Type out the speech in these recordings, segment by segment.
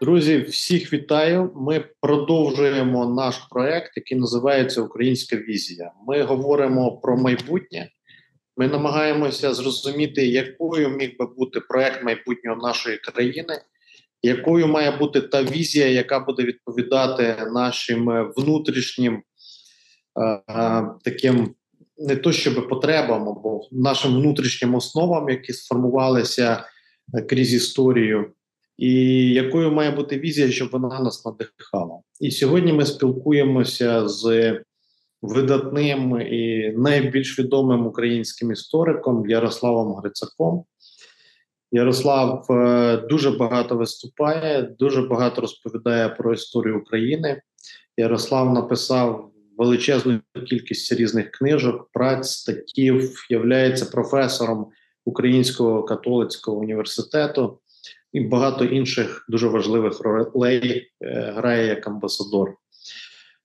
Друзі, всіх вітаю. Ми продовжуємо наш проект, який називається Українська візія. Ми говоримо про майбутнє. Ми намагаємося зрозуміти, якою міг би бути проект майбутнього нашої країни, якою має бути та візія, яка буде відповідати нашим внутрішнім е, таким не то щоб потребам, або нашим внутрішнім основам, які сформувалися крізь історію і якою має бути візія, щоб вона нас надихала. І сьогодні ми спілкуємося з видатним і найбільш відомим українським істориком Ярославом Грицаком. Ярослав е, дуже багато виступає, дуже багато розповідає про історію України. Ярослав написав величезну кількість різних книжок, праць, статтів, являється професором Українського католицького університету і багато інших дуже важливих ролей е, грає як амбасадор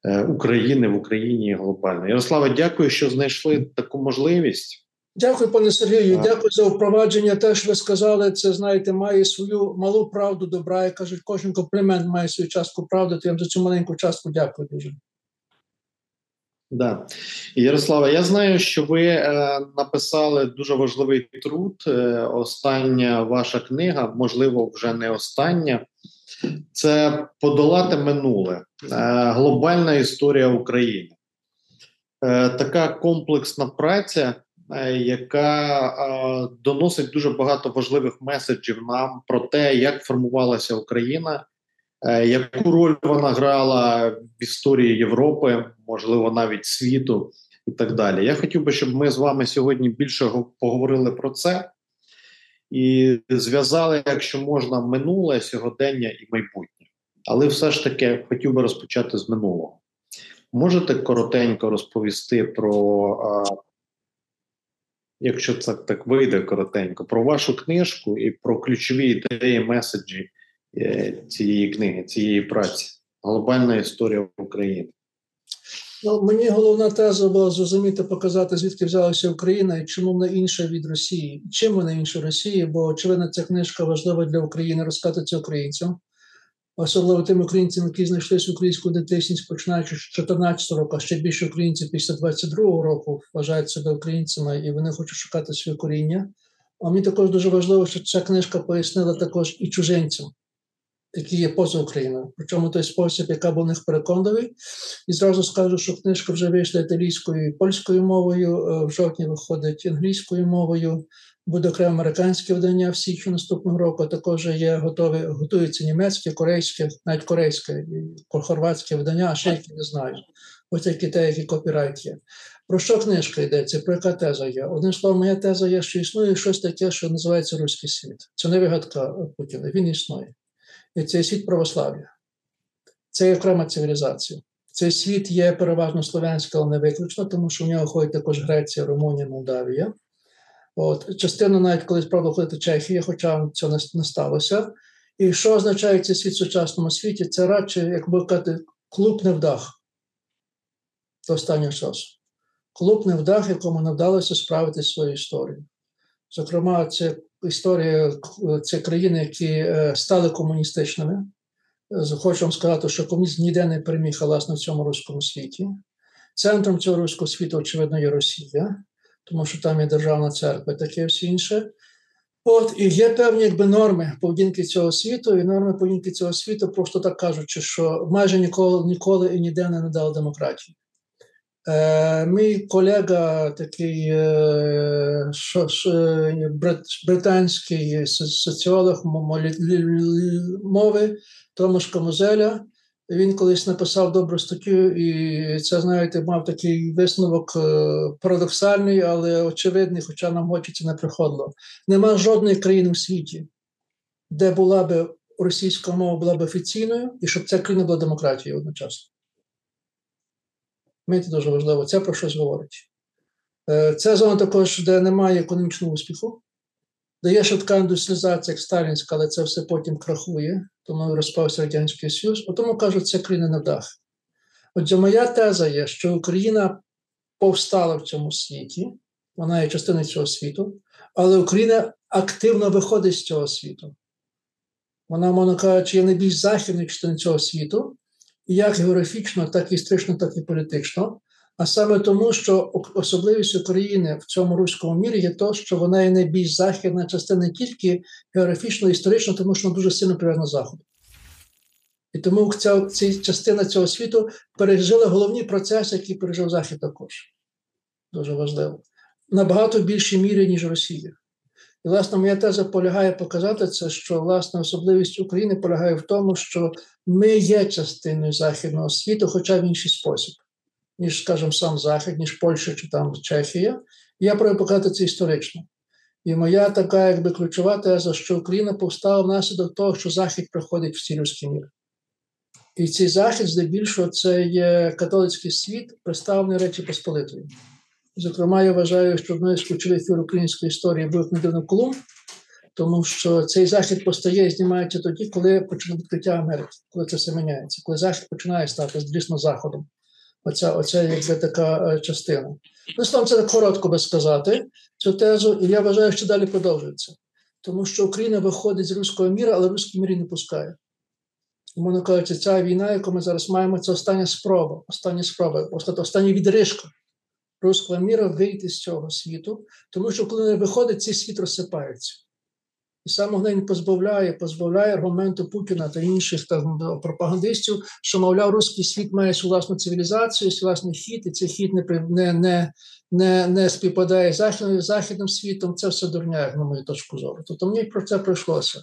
е, України в Україні глобально. Ярослава, дякую, що знайшли таку можливість. Дякую, пане Сергію. Дякую за впровадження. Те, що ви сказали, це знаєте, має свою малу правду добра. І кажуть, кожен комплімент має свою частку правди. То я вам за цю маленьку частку дякую дуже. Да. Ярослава, я знаю, що ви е, написали дуже важливий труд. Е, остання ваша книга, можливо, вже не остання. Це подолати минуле, е, глобальна історія України. Е, така комплексна праця, е, яка е, доносить дуже багато важливих меседжів нам про те, як формувалася Україна. Е, яку роль вона грала в історії Європи, можливо, навіть світу і так далі? Я хотів би, щоб ми з вами сьогодні більше поговорили про це і зв'язали, якщо можна, минуле сьогодення і майбутнє. Але все ж таки хотів би розпочати з минулого. Можете коротенько розповісти про, а, якщо це так вийде коротенько, про вашу книжку і про ключові ідеї, меседжі цієї книги, цієї праці глобальна історія України. Ну, Мені головна теза була зрозуміти, показати, звідки взялася Україна і чому вона інша від Росії. Чим вона інша Росії? Бо, очевидно, ця книжка важлива для України розказати це українцям, особливо тим українцям, які знайшли українську ідентичність, починаючи з 14 року, а ще більше українців після 22-го року вважають себе українцями і вони хочуть шукати своє коріння. А мені також дуже важливо, що ця книжка пояснила також і чужинцям які є поза Україною. Причому той спосіб, яка був них переконливий. І зразу скажу, що книжка вже вийшла італійською і польською мовою, е, в жовтні виходить англійською мовою. Буде окремо американське видання в січні наступного року. Також є готові, готується німецьке, корейське, навіть корейське, хорватське видання, а ще які не знаю. Ось такі те, які копірайт є. Про що книжка йдеться? Про яка теза є? Одним словом, моя теза є, що існує щось таке, що називається руський світ. Це не вигадка Путіна. Він існує. І цей світ православ'я. Це є окрема цивілізація. Цей світ є переважно слов'янський, але не виключно, тому що в нього ходить також Греція, Румунія, Молдавія. От, Частина навіть колись правда ходити Чехія, хоча це не сталося. І що означає цей світ в сучасному світі? Це радше, як би казати, клуб невдах до останнього часу. Клуб невдах, якому не вдалося справити свою історію. Зокрема, це історія це країни, які е, стали комуністичними. Хочу вам сказати, що комунізм ніде не переміг власне в цьому руському світі. Центром цього руського світу, очевидно, є Росія, тому що там є державна церква, таке все інше. От і є певні якби норми поведінки цього світу, і норми поведінки цього світу, просто так кажучи, що майже ніколи ніколи і ніде не надали демократії. Е, мій колега, такий британський соціолог мови Томаш Камузеля, він колись написав добру статтю, і це, знаєте, мав такий висновок е, парадоксальний, але очевидний, хоча нам очі не приходило. Нема жодної країни в світі, де була би російська мова була б офіційною, і щоб ця країна була демократією одночасно. Мені дуже важливо, це про щось говорить. Це зона також, де немає економічного успіху, де є швидка індустріалізація, як сталінська, але це все потім крахує, тому розпався Радянський Союз. Тому кажуть, це країна на дах. Отже, моя теза є, що Україна повстала в цьому світі, вона є частиною цього світу, але Україна активно виходить з цього світу. Вона, мовно кажучи, є найбільш західною частиною цього світу, як географічно, так і історично, так і політично. А саме тому, що особливість України в цьому руському мірі є то, що вона є найбільш західна частина не тільки географічно, історично, тому що вона дуже сильно прив'язана заходу. І тому ця, ця частина цього світу пережила головні процеси, які пережив Захід також. Дуже важливо. Набагато більшій мірі, ніж Росія. І, власне, моя теза полягає показати це, що власне особливість України полягає в тому, що ми є частиною західного світу, хоча в інший спосіб, ніж, скажімо, сам Захід, ніж Польща чи там Чехія. Я пробую показати це історично. І моя така, якби ключова теза, що Україна повстала внаслідок того, що Захід приходить в цей людський мір. І цей захід, здебільшого, це є католицький світ, представлений Речі Посполитої. Зокрема, я вважаю, що одною з ключових фігур української історії був недавно Колумб, тому що цей захід постає і знімається тоді, коли почне відкриття Америки, коли це все міняється, коли захід починає стати дійсно заходом. Оця, оця якби така е, частина. Словом, це так коротко би сказати цю тезу, і я вважаю, що далі продовжується. Тому що Україна виходить з руського міра, але руський мір не пускає. Умовно кажучи, ця війна, яку ми зараз маємо, це остання спроба, остання спроба, остання відрижка руського міра вийти з цього світу, тому що коли не виходить, цей світ розсипається. І саме він позбавляє, позбавляє аргументу Путіна та інших там, пропагандистів, що, мовляв, руський світ має свою власну цивілізацію, свій власний хід, і цей хід не не, не, не, не співпадає з західним, західним світом. Це все дурня, на мою точку зору. Тобто мені про це пройшлося.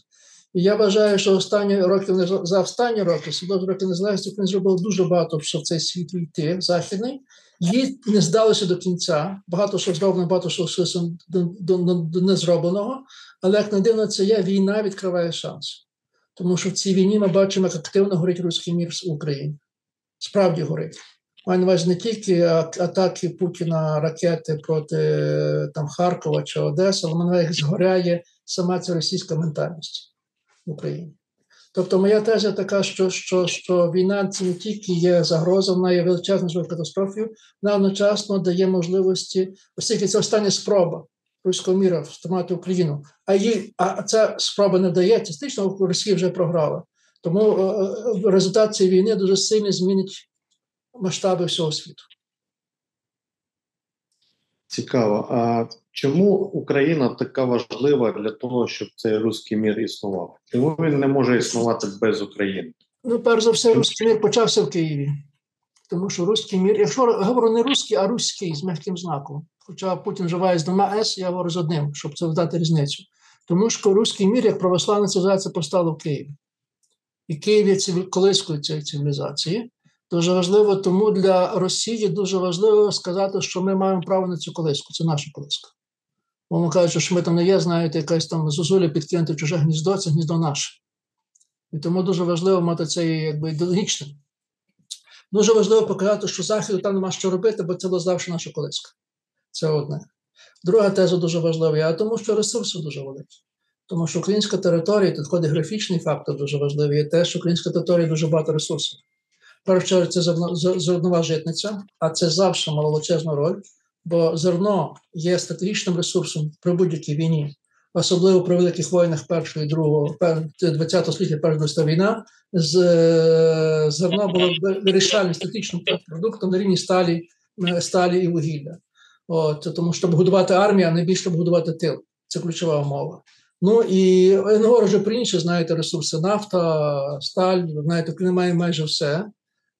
І я вважаю, що останні роки за останні роки, судові роки незалежності Україна зробила дуже багато, щоб в цей світ війти західний. Їй не здалося до кінця. Багато що зроблено, багато що до незробленого. Але як не дивно, це є війна відкриває шанс. Тому що в цій війні ми бачимо, як активно горить руський мір в Україні. Справді горить. Маю на увазі не тільки атаки Путіна ракети проти там Харкова чи Одеси, але мене згоряє сама ця російська ментальність в Україні. Тобто, моя теза така, що що, що війна це не тільки є загроза, вона є величезною катастрофою, вона одночасно дає можливості, оскільки це остання спроба руського міра втримати Україну, а їй а ця спроба не дає, частично Росія вже програла. Тому е, е, результат цієї війни дуже сильно змінить масштаби всього світу. Цікаво. А чому Україна така важлива для того, щоб цей руський мір існував? Чому він не може існувати без України? Ну, перш за все, руський мір почався в Києві. Тому що руський мір, якщо говорю не руський, а руський з м'яким знаком. Хоча Путін вживає з двома С, я говорю з одним, щоб це вдати різницю. Тому що руський мір, як православна цивілізація, постала в Києві. І Київ є колискою цієї цивілізації. Дуже важливо, тому для Росії дуже важливо сказати, що ми маємо право на цю колиску. Це наша колиска. Мовно кажучи, що ми там не є, знаєте, якась там зозуля підкинути чуже гніздо, це гніздо наше. І тому дуже важливо мати це якби ідеологічним. Дуже важливо показати, що Заходу там нема що робити, бо це завжди наша колиска. Це одне. Друга теза дуже важлива, а тому, що ресурси дуже великі. Тому що українська територія, тут ходить графічний фактор дуже важливий, є те, що українська територія дуже багато ресурсів першу чергу це зернова житниця, а це завжди мало величезну роль, бо зерно є стратегічним ресурсом при будь-якій війні, особливо при великих воїнах першого другого 20 століття перша війна. З зерно було вирішальним стратегічним продуктом на рівні сталі, сталі і вугілля. От, Тому щоб годувати армію, а найбільше щоб годувати тил. Це ключова умова. Ну і не говорю вже про інші, знаєте, ресурси нафта, сталь, знаєте, Україна має майже все.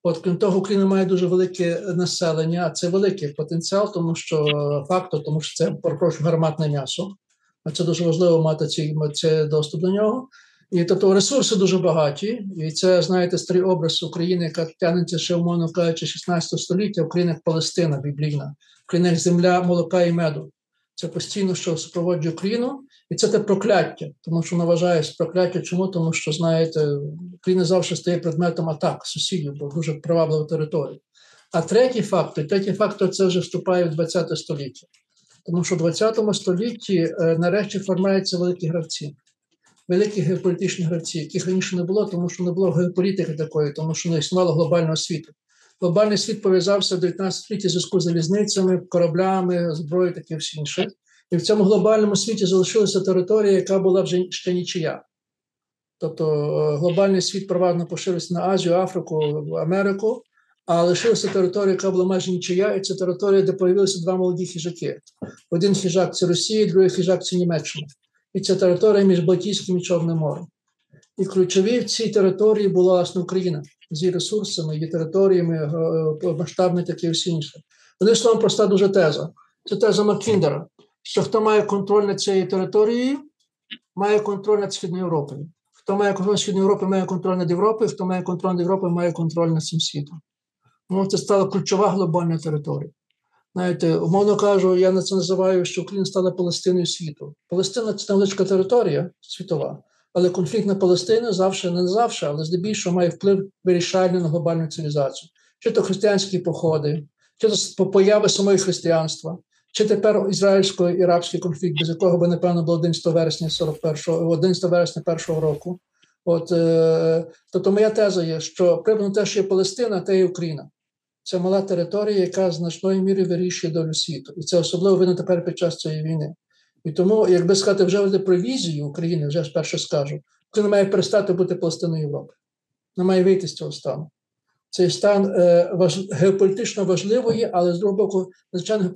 От крім того, Україна має дуже велике населення, а це великий потенціал, тому що фактор, тому що це перепрошую, гарматне м'ясо. А це дуже важливо мати цей, цей доступ до нього. І тобто ресурси дуже багаті. І це, знаєте, старий образ України, яка тягнеться ще, умовно кажучи, 16 століття, Україна як Палестина біблійна, Україна як земля молока і меду. Це постійно, що супроводжує Україну, і це те прокляття, тому що вважає прокляття. Чому? Тому що, знаєте, Україна завжди стає предметом атак сусідів, бо дуже приваблива територія. А третій фактор, третій фактор це вже вступає в 20 століття. Тому що в 20 столітті е, нарешті формуються великі гравці, великі геополітичні гравці, яких раніше не було, тому що не було геополітики такої, тому що не існувало глобального світу. Глобальний світ пов'язався в 19 столітті зв'язку з залізницями, кораблями, зброєю, таке все інше. І в цьому глобальному світі залишилася територія, яка була вже ще нічия. Тобто е, глобальний світ переважно поширився на Азію, Африку, Америку, а лишилася територія, яка була майже нічия, і це територія, де появилися два молоді хижаки. Один хижак це Росія, другий хижак це Німеччина. І це територія між Балтійським і Чорним морем. І ключові в цій території була власне Україна з її ресурсами, її територіями, е, масштабами, такі всі інше. Одним словом, проста дуже теза. Це теза Маккіндера, що хто має контроль над цією територією, має контроль над Східною Європою. Хто має контроль над Східною Європою, має контроль над Європою, хто має контроль над Європою, має контроль над цим світом. Ну, це стала ключова глобальна територія. Знаєте, умовно кажу, я на це називаю, що Україна стала Палестиною світу. Палестина це невеличка територія світова, але конфлікт на Палестину завжди не завжди, але здебільшого має вплив вирішальний на глобальну цивілізацію. Чи то християнські походи, чи то появи самої християнства, чи тепер ізраїльсько-іракський конфлікт, без якого би, напевно, було 11 вересня 41 11 вересня першого року. От, е, Тобто, моя теза є, що прибрано те, що є Палестина, те і Україна. Це мала територія, яка значною мірою вирішує долю світу. І це особливо видно тепер під час цієї війни. І тому, якби сказати, вже про візію України, вже спершу скажу, Україна має перестати бути Палестиною Європи. Вона має вийти з цього стану. Цей стан е, важ, геополітично важливої, але з другого боку, звичайно,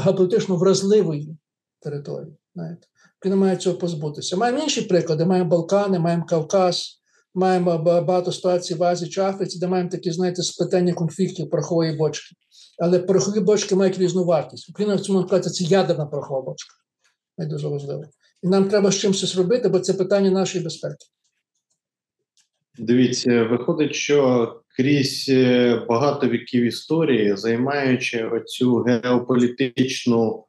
геополітично вразливої території. Знаєте. Україна має цього позбутися. Маємо інші приклади: маємо Балкани, маємо Кавказ, маємо багато ситуацій в Азії чи Африці, де маємо такі, знаєте, сплетення конфліктів порохової бочки. Але порохові бочки мають різну вартість. Україна в цьому вкладі це ядерна порохова бочка. Дуже важливо. І нам треба з чимось щось робити, бо це питання нашої безпеки. Дивіться, виходить, що крізь е, багато віків історії, займаючи оцю геополітичну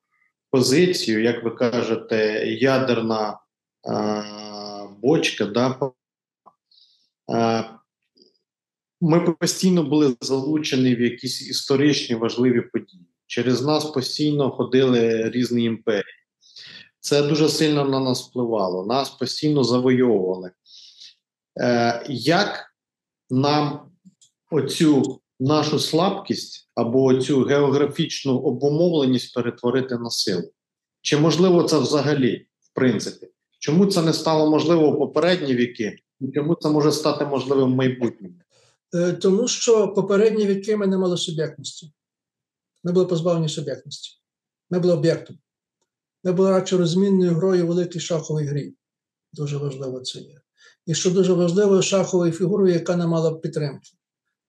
позицію, як ви кажете, ядерна а, бочка, да, а, ми постійно були залучені в якісь історичні важливі події. Через нас постійно ходили різні імперії. Це дуже сильно на нас впливало, нас постійно завойовували. Е, Як нам оцю нашу слабкість або цю географічну обумовленість перетворити на силу? Чи можливо це взагалі, в принципі? Чому це не стало можливо в попередні віки, і чому це може стати можливим в майбутньому? Е, тому що попередні віки ми не мали суб'єктності. Ми були позбавлені суб'єктності. Ми були об'єктом. Ми були радше розмінною грою у великій шаховій грі. Дуже важливо це є. І що дуже важливо, шаховою фігурою, яка не мала підтримки.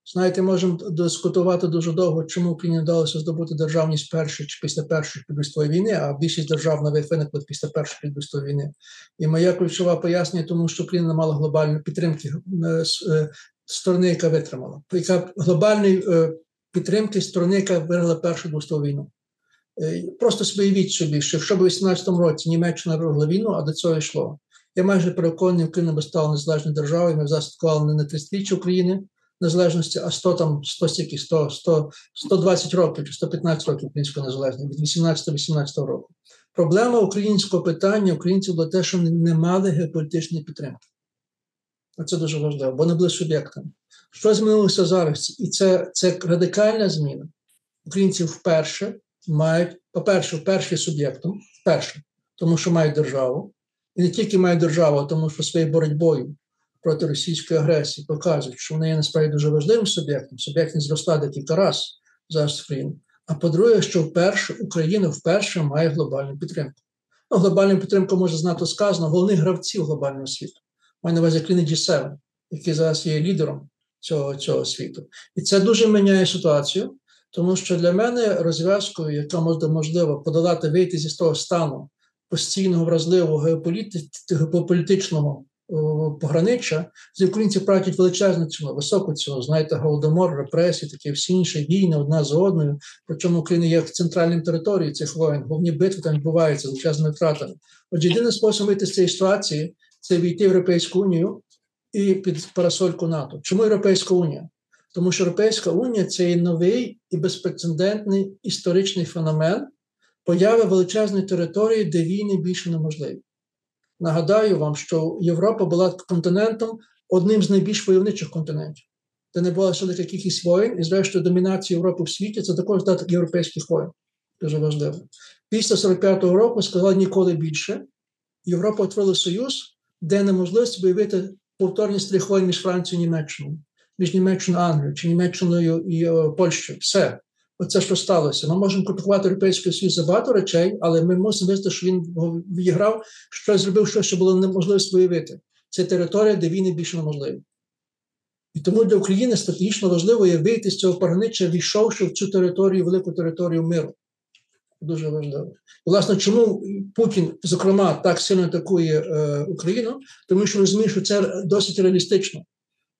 Знаєте, можемо дискутувати дуже довго, чому Україні вдалося здобути державність першої чи після першої підвистої війни, а більшість держав нових виникли після першої підвистої війни. І моя ключова пояснення, тому що Україна не мала глобальної підтримки е, е, сторони, яка витримала, яка глобальної е, підтримки сторони, яка виграла першу двостову війну. Просто собі собі, що якщо б у 18-му році Німеччина виграла війну, а до цього йшло. Я майже переконаний, Україна би стала незалежною державою. Ми засадкували не на 30 України незалежності, а 100 там 100 стільки, 100, 100, 120 років чи 115 років української незалежності від 18-18 року. Проблема українського питання українців була те, що не мали геополітичної підтримки. А Це дуже важливо, бо не були суб'єктами. Що змінилося зараз? І це це радикальна зміна. Українці вперше мають, по-перше, вперше суб'єктом, вперше, тому що мають державу. І не тільки мають державу, а тому що своєю боротьбою проти російської агресії показують, що вони є насправді дуже важливим суб'єктом. Суб'єктність зросла декілька разів зараз країни. А по-друге, що вперше Україна вперше має глобальну підтримку. Ну, глобальну підтримку може знати сказано головних гравців глобального світу. Маю на увазі країни G7, який зараз є лідером цього цього світу. І це дуже міняє ситуацію, тому що для мене розв'язкою, яка може можливо подолати вийти зі того стану постійного вразливого геополітичного пограниччя, з українці платять величезну ціну, високу ціну. Знаєте, голодомор, репресії, такі всі інші війни одна за одною. Причому Україна є центральним територією цих воїн, головні битви там відбуваються з величезними втратами. Отже, єдиний спосіб вийти з цієї ситуації це війти в Європейську Унію і під парасольку НАТО. Чому Європейська Унія? Тому що Європейська Унія це є новий і безпрецедентний історичний феномен появи величезної території, де війни більше неможливі. Нагадаю вам, що Європа була континентом одним з найбільш войовничих континентів, де не було велика кількість воїн, і, зрештою, домінація Європи в світі це також дат європейських воїн. Дуже важливо. Після 45-го року сказали ніколи більше. Європа отворила союз, де неможливість виявити повторні воєн між Францією і Німеччиною, між Німеччиною і Англією, чи Німеччиною і Польщею. Все. Оце що сталося. Ми можемо критикувати Європейський Союз за багато речей, але ми мусимо визнати, що він відіграв, що зробив щось, що було неможливо виявити. Це територія, де війни більше неможливі. І тому для України стратегічно важливо є вийти з цього пограниччя, війшовши в цю територію, велику територію миру. Дуже важливо. Власне, чому Путін, зокрема, так сильно атакує е, Україну? Тому що розуміє, що це досить реалістично.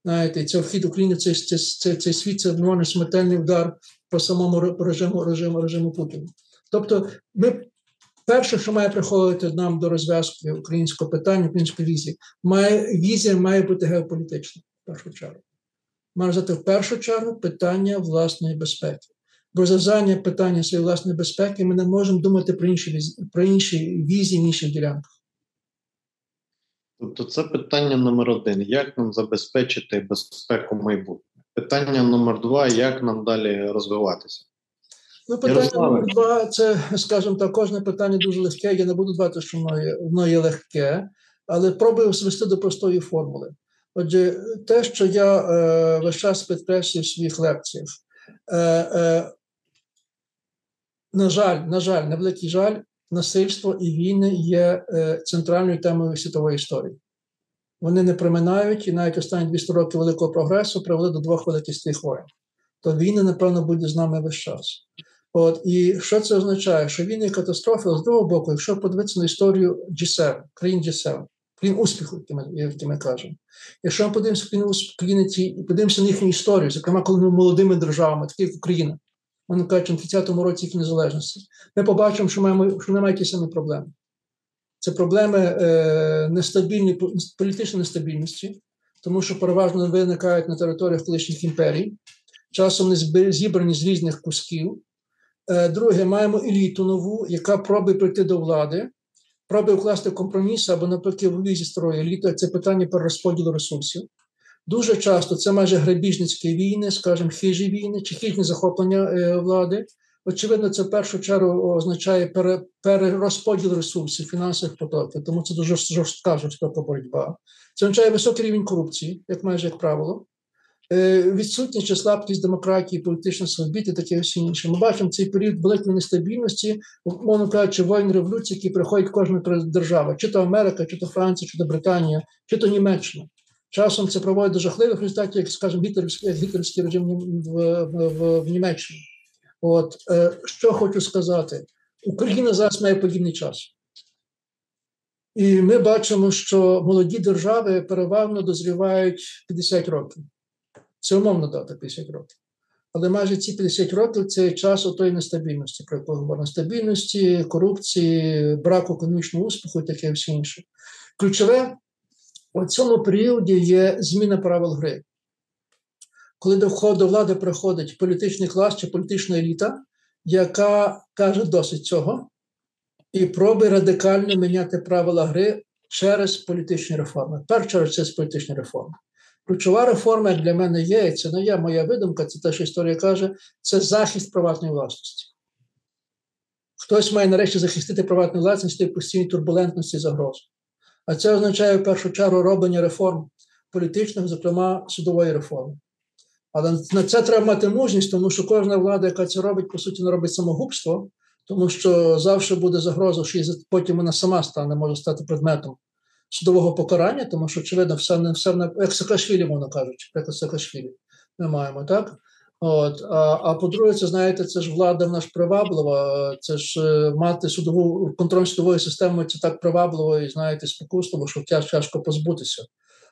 Знаєте, це вхід України цей, цей, цей, цей світ, це може смертельний удар по самому режиму режиму, режиму Путіна. Тобто, ми перше, що має приходити нам до розв'язки українського питання, української візії, має візія має бути геополітична в першу чергу. Має бути в першу чергу питання власної безпеки. Бо розв'язання питання своєї власної безпеки ми не можемо думати про інші про інші візії, інших ділянках. Тобто, це питання номер один: як нам забезпечити безпеку майбутнього? Питання номер два: як нам далі розвиватися? Ну, питання номер два це, скажімо так, кожне питання дуже легке. Я не буду дбати, що воно є, воно є легке, але пробую звести до простої формули. Отже, те, що я е, весь час підкреслюю в своїх лекціях, е, е, на жаль, на жаль, на великий жаль, насильство і війни є е, центральною темою світової історії. Вони не проминають і навіть останні 200 років великого прогресу привели до двох великих воєн. То війни, напевно, будуть з нами весь час. От і що це означає? Що війни і катастрофи, з другого боку, якщо подивитися на історію G7, країн G7, країн успіху, які ми, кажемо. Якщо ми подивимося і подивимося на їхню історію, зокрема, коли ми молодими державами, такі як Україна, вони кажуть, в 30-му році їх незалежності, ми побачимо, що маємо, що немає ті самі проблеми. Це проблеми е, нестабільні, політичної нестабільності, тому що переважно виникають на територіях колишніх імперій, часом не зібрані з різних кусків. Е, друге, маємо еліту нову, яка пробує прийти до влади, пробує укласти компроміс або навпаки в зі старої еліти. Це питання перерозподілу ресурсів. Дуже часто це майже грабіжницькі війни, скажімо, хижі війни чи хижні захоплення е, влади. Очевидно, це в першу чергу означає перерозподіл ресурсів, фінансових потоків, тому це дуже жорстка жорстока боротьба. Це означає високий рівень корупції, як майже як правило, е, відсутність чи слабкість демократії, політичної свободи, таке всі інше. Ми бачимо цей період великої нестабільності, мовно кажучи, воїн революції, які приходять кожна держава, чи то Америка, чи то Франція, чи то Британія, чи то Німеччина. Часом це проводить до жахливих результатів, як скажімо, гітлерівський, гітлерівський режим в, в, в Німеччині. От е, що хочу сказати, Україна зараз має подібний час. І ми бачимо, що молоді держави переважно дозрівають 50 років. Це умовно дата 50 років. Але майже ці 50 років це час отої нестабільності, про яку говоримо, нестабільності, корупції, браку економічного успіху і таке все інше. Ключове у цьому періоді є зміна правил гри коли до влади приходить політичний клас чи політична еліта, яка каже досить цього, і пробує радикально міняти правила гри через політичні реформи. Перша це політичні реформи. Ключова реформа для мене є, і це не є моя видумка, це те, що історія каже, це захист приватної власності. Хтось має нарешті захистити приватну власність в постійній турбулентності і загрози. А це означає в першу чергу роблення реформ політичних, зокрема судової реформи. Але на це треба мати мужність, тому що кожна влада, яка це робить, по суті, не робить самогубство, тому що завжди буде загроза, що потім вона сама стане, може стати предметом судового покарання, тому що, очевидно, все не все не як Саакашвілі, мовно кажучи, як Саакашвілі ми маємо, так? От, А а по-друге, це знаєте, це ж влада в нас приваблива, це ж е, мати судову контроль судової системи це так привабливо і знаєте, спокусливо, що тяжко позбутися.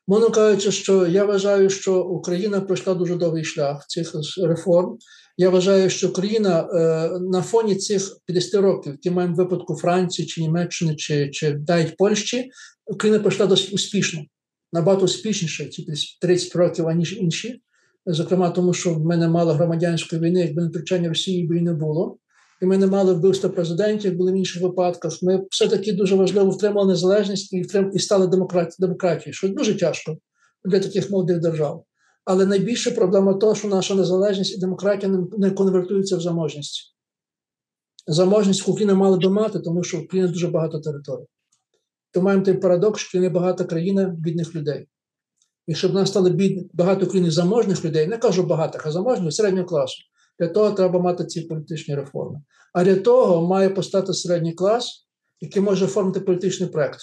Мовно кажучи, що я вважаю, що Україна пройшла дуже довгий шлях цих реформ. Я вважаю, що Україна е, на фоні цих 50 років, які маємо випадку Франції чи Німеччини, чи чи навіть Польщі, Україна пройшла досить успішно, набагато успішніше ці 30 років, аніж інші. Зокрема, тому що в мене мало громадянської війни, якби не втручання Росії би і не було і ми не мали вбивства президентів, були в інших випадках. Ми все-таки дуже важливо втримали незалежність і втрим і стали демократією, що дуже тяжко для таких молодих держав. Але найбільша проблема того, що наша незалежність і демократія не конвертуються в заможність. Заможність Україна мала би мати, тому що в Україні дуже багато територій. То маємо той парадокс, що не багата країна бідних людей. І щоб нас стало бід, багато України заможних людей, не кажу багатих, а заможних середнього класу. Для того треба мати ці політичні реформи. А для того має постати середній клас, який може оформити політичний проект.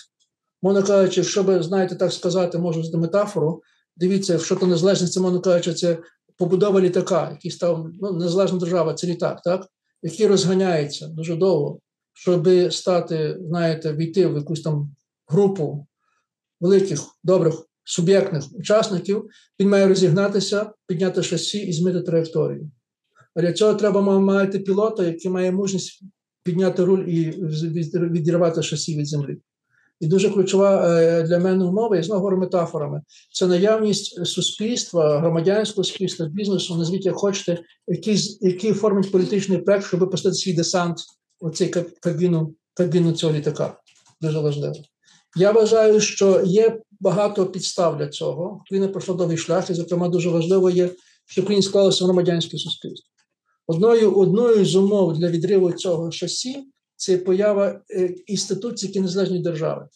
Мовно кажучи, якщо ви знаєте так сказати, можу здати метафору. Дивіться, що то незалежність, це мовно кажучи, це побудова літака, який став ну, незалежна держава, це літак, так? який розганяється дуже довго, щоб стати, знаєте, війти в якусь там групу великих, добрих суб'єктних учасників, він має розігнатися, підняти шасі і змити траєкторію. А для цього треба мати пілота, який має мужність підняти руль і відірвати шасі від землі. І дуже ключова е, для мене умова, я знову говорю метафорами, це наявність суспільства, громадянського суспільства, бізнесу, назвіть як хочете, який який оформить політичний проект, щоб випустити свій десант у цей кабіну, кабіну цього літака. Дуже важливо. Я вважаю, що є багато підстав для цього. Україна пройшла довгий шлях, і, зокрема, дуже важливо є, що Україна склалося громадянське суспільство. Одною одною з умов для відриву цього шасі це поява е, інституцій, які незалежні держави.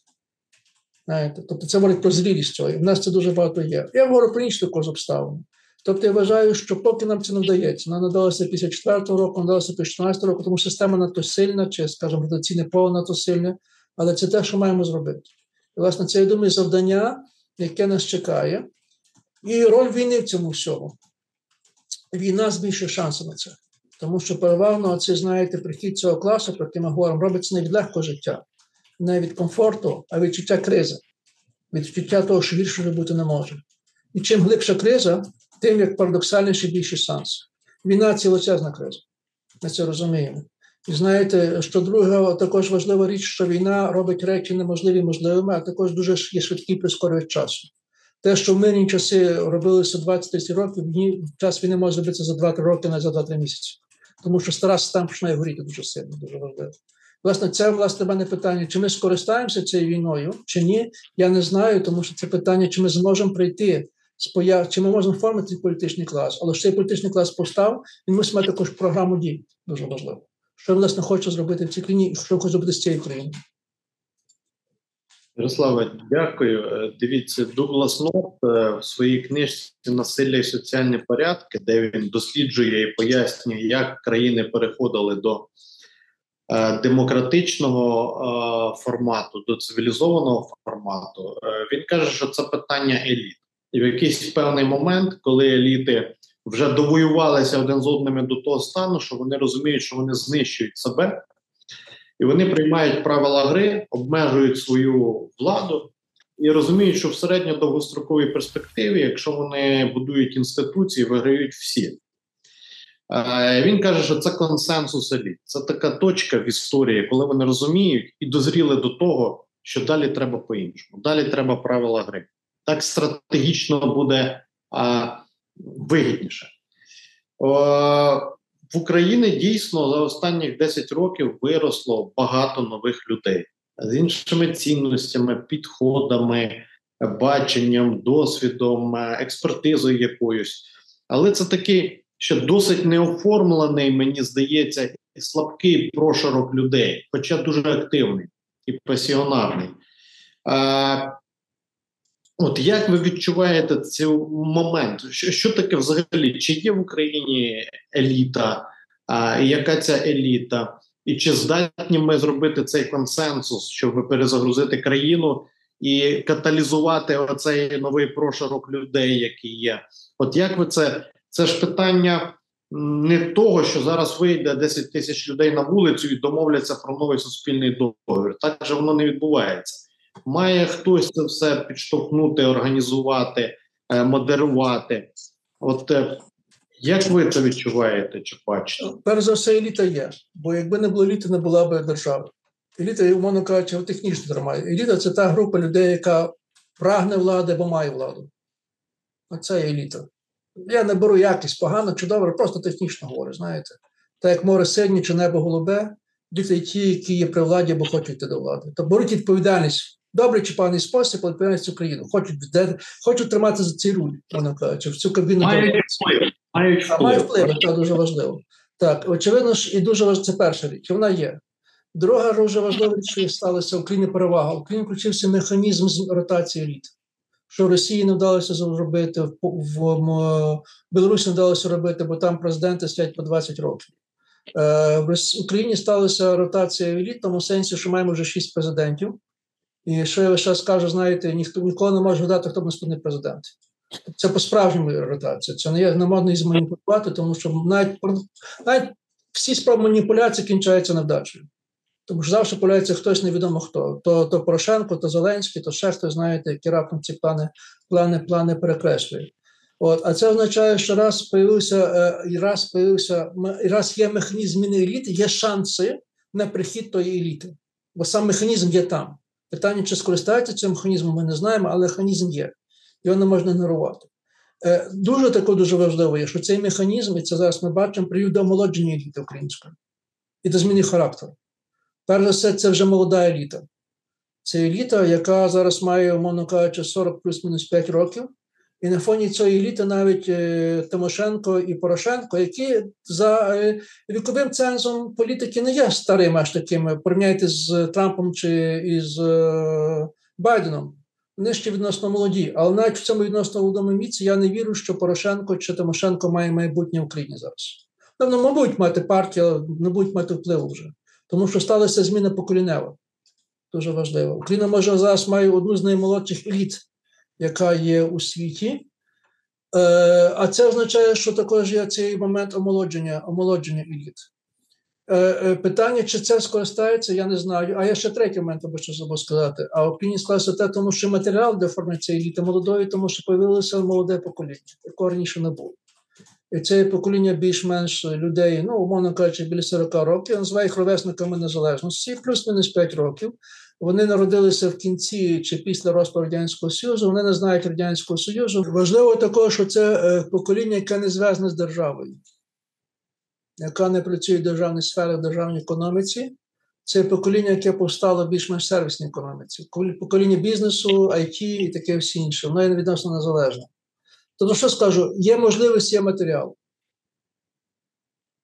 Знаєте, Тобто це говорить про зрілість цього. І в нас це дуже багато є. Я говорю про інші також обставини. Тобто я вважаю, що поки нам це не вдається, нам надалося 54-го року, надалося 14 року, тому система надто сильна, чи, скажімо, ротаційне поле надто сильне, але це те, що маємо зробити. І, власне, це я думаю, завдання, яке нас чекає, і роль війни в цьому всьому. Війна збільшує шанси на це. Тому що переважно це, знаєте, прихід цього класу, про який ми говоримо, робиться не від легкого життя, не від комфорту, а від відчуття кризи, від відчуття того, що гірше вже бути не може. І чим глибша криза, тим як парадоксальніше більший шанс. Війна це величезна криза. Ми це розуміємо. І знаєте, що друга також важлива річ, що війна робить речі неможливі можливими, а також дуже є швидкий прискорювач часу. Те, що в мирні часи робилося 20-30 років, час війни може зробитися за 2-3 роки, не за 2-3 місяці тому що стара система починає горіти дуже сильно, дуже важливо. Власне, це власне мене питання: чи ми скористаємося цією війною, чи ні? Я не знаю, тому що це питання, чи ми зможемо прийти з появ, чи ми можемо формити політичний клас, але що цей політичний клас постав, він мусить мати також програму дій. Дуже важливо. Що власне хоче зробити в цій країні, і що хоче зробити з цією країною. Ярославе, дякую. Е, дивіться, Дуглас Норт е, в своїй книжці Насилля і соціальні порядки, де він досліджує і пояснює, як країни переходили до е, демократичного формату, до цивілізованого формату. Він каже, що це питання еліт. І в якийсь певний момент, коли еліти вже довоювалися один з одним до того стану, що вони розуміють, що вони знищують себе і вони приймають правила гри, обмежують свою владу і розуміють, що в середньо-довгостроковій перспективі, якщо вони будують інституції, виграють всі. Він каже, що це консенсус еліт. Це така точка в історії, коли вони розуміють і дозріли до того, що далі треба по-іншому. Далі треба правила гри. Так стратегічно буде а, вигідніше. В Україні дійсно за останні 10 років виросло багато нових людей з іншими цінностями, підходами, баченням, досвідом, експертизою якоюсь. Але це такий ще досить неоформлений, мені здається, слабкий прошарок людей, хоча дуже активний і пасіонарний. От як ви відчуваєте цей момент? Що що таке взагалі? Чи є в Україні еліта? А, Яка ця еліта? І чи здатні ми зробити цей консенсус, щоб перезагрузити країну і каталізувати оцей новий прошарок людей, які є? От як ви це? Це ж питання не того, що зараз вийде 10 тисяч людей на вулицю і домовляться про новий суспільний договір. Так же воно не відбувається. Має хтось це все підштовхнути, організувати, е, модерувати. От е, як ви це відчуваєте чи бачите? Перш за все, еліта є. Бо якби не було еліти, не була б держава. Еліта, умовно кажучи, технічно тримає. Еліта це та група людей, яка прагне влади або має владу. Оце еліта. Я не беру якість погано чи добре, просто технічно говорю, знаєте. Так як море синє чи небо голубе, діти ті, які є при владі або хочуть йти до влади. То беруть відповідальність добрий чи поганий спосіб відповідальність Україну. Хочуть хочуть тримати за цей руль, вона каже, в цю кабіну мають вплив. Мають вплив. Має вплив, це дуже важливо. Так, очевидно ж, і дуже важливо, це перша річ, вона є. Друга дуже важлива річ, що сталося в Україні перевага. В Україні включився механізм з ротації еліт. що Росії не вдалося зробити, в, в, в Білорусі не вдалося робити, бо там президенти сидять по 20 років. Е, В Україні сталася ротація еліт, в тому сенсі, що маємо вже шість президентів. І що я зараз скажу, знаєте, ніхто ніколи не може гадати, хто наступний президент. Це по-справжньому ротація. Це не є не можна зманіпулювати, тому що навіть навіть всі спроби маніпуляції кінчаються невдачею. Тому що завжди появляється хтось невідомо хто. То то Порошенко, то Зеленський, то ще хтось, знаєте, які раптом ці плани плани, плани перекреслюють. От, А це означає, що раз появився, і раз появився, і раз є механізм зміни еліти, є шанси на прихід тої еліти. Бо сам механізм є там. Питання, чи скористається цим механізмом, ми не знаємо, але механізм є. Його не можна ігнорувати. Е, дуже тако дуже важливо є, що цей механізм, і це зараз ми бачимо, привів до омолодження еліти української і до зміни характеру. Перш за все, це вже молода еліта. Це еліта, яка зараз має, умовно кажучи, 40 плюс-мінус 5 років. І на фоні цієї еліти навіть е, Тимошенко і Порошенко, які за е, віковим цензом політики не є старими аж такими, порівняйте з Трампом чи із е, Байденом. Вони ще відносно молоді. Але навіть в цьому відносно молодому віці я не вірю, що Порошенко чи Тимошенко має майбутнє в Україні зараз. Певно, мабуть, мати партію, але не будуть мати впливу вже. Тому що сталася зміна поколінева. Дуже важливо. Україна може зараз має одну з наймолодших еліт, яка є у світі. Е, а це означає, що також є цей момент омолодження омолодження еліт. Е, е, питання, чи це скористається, я не знаю. А я ще третій момент або що забув сказати. А Україні склався те, тому що матеріал для форми цієї еліти молодої, тому що появилося молоде покоління, якого раніше не було. І це покоління більш-менш людей, ну, умовно кажучи, біля 40 років, називає їх ровесниками незалежності, плюс-мінус 5 років. Вони народилися в кінці чи після розпаду Радянського Союзу, вони не знають Радянського Союзу. Важливо також, що це е, покоління, яке не зв'язане з державою, яка не працює в державній сфері, в державній економіці. Це покоління, яке повстало більш-менш сервісній економіці, покоління бізнесу, IT і таке всі інше. Воно є відносно незалежне. Тобто, що скажу, є можливість, є матеріал.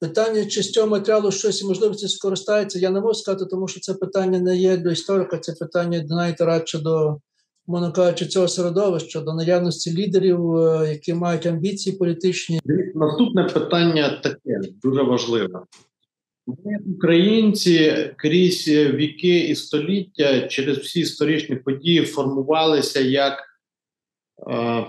Питання, чи з цього матеріалу щось можливості скористається, я не можу сказати, тому що це питання не є до історика, це питання навіть радше до, можна кажучи, цього середовища, до наявності лідерів, е, які мають амбіції політичні. Наступне питання таке дуже важливе. Ми, українці, крізь віки і століття через всі історичні події формувалися як е,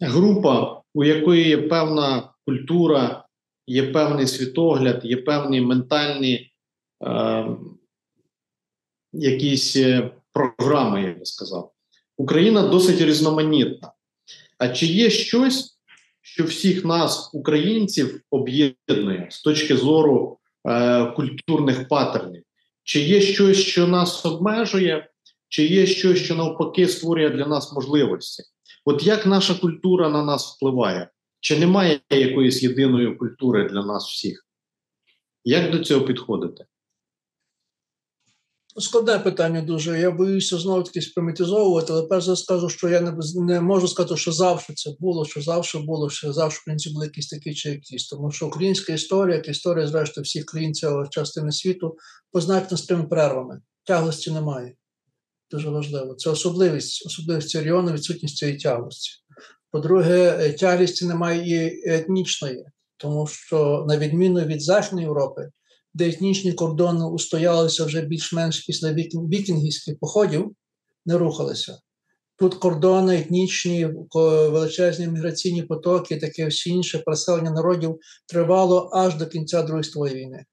група, у якої є певна культура, є певний світогляд, є певні ментальні е, якісь е, програми, я би сказав. Україна досить різноманітна. А чи є щось, що всіх нас, українців, об'єднує з точки зору е, культурних паттернів? Чи є щось, що нас обмежує, чи є щось, що навпаки створює для нас можливості? От як наша культура на нас впливає? Чи немає якоїсь єдиної культури для нас всіх? Як до цього підходити? Складне питання дуже. Я боюся знову таки спримітизовувати, але перш за скажу, що я не не можу сказати, що завжди це було, що завжди було, що завжди українці були якісь такі чи якісь. Тому що українська історія, як історія, зрештою, всіх країн цього частини світу, позначена з тими перервами. Тяглості немає дуже важливо. Це особливість, особливість цього регіону, відсутність цієї тяглості. По-друге, е, тяглості немає і етнічної, тому що, на відміну від Західної Європи, де етнічні кордони устоялися вже більш-менш після вікінгівських походів, не рухалися. Тут кордони, етнічні, величезні міграційні потоки, таке всі інше переселення народів тривало аж до кінця Другої світової війни.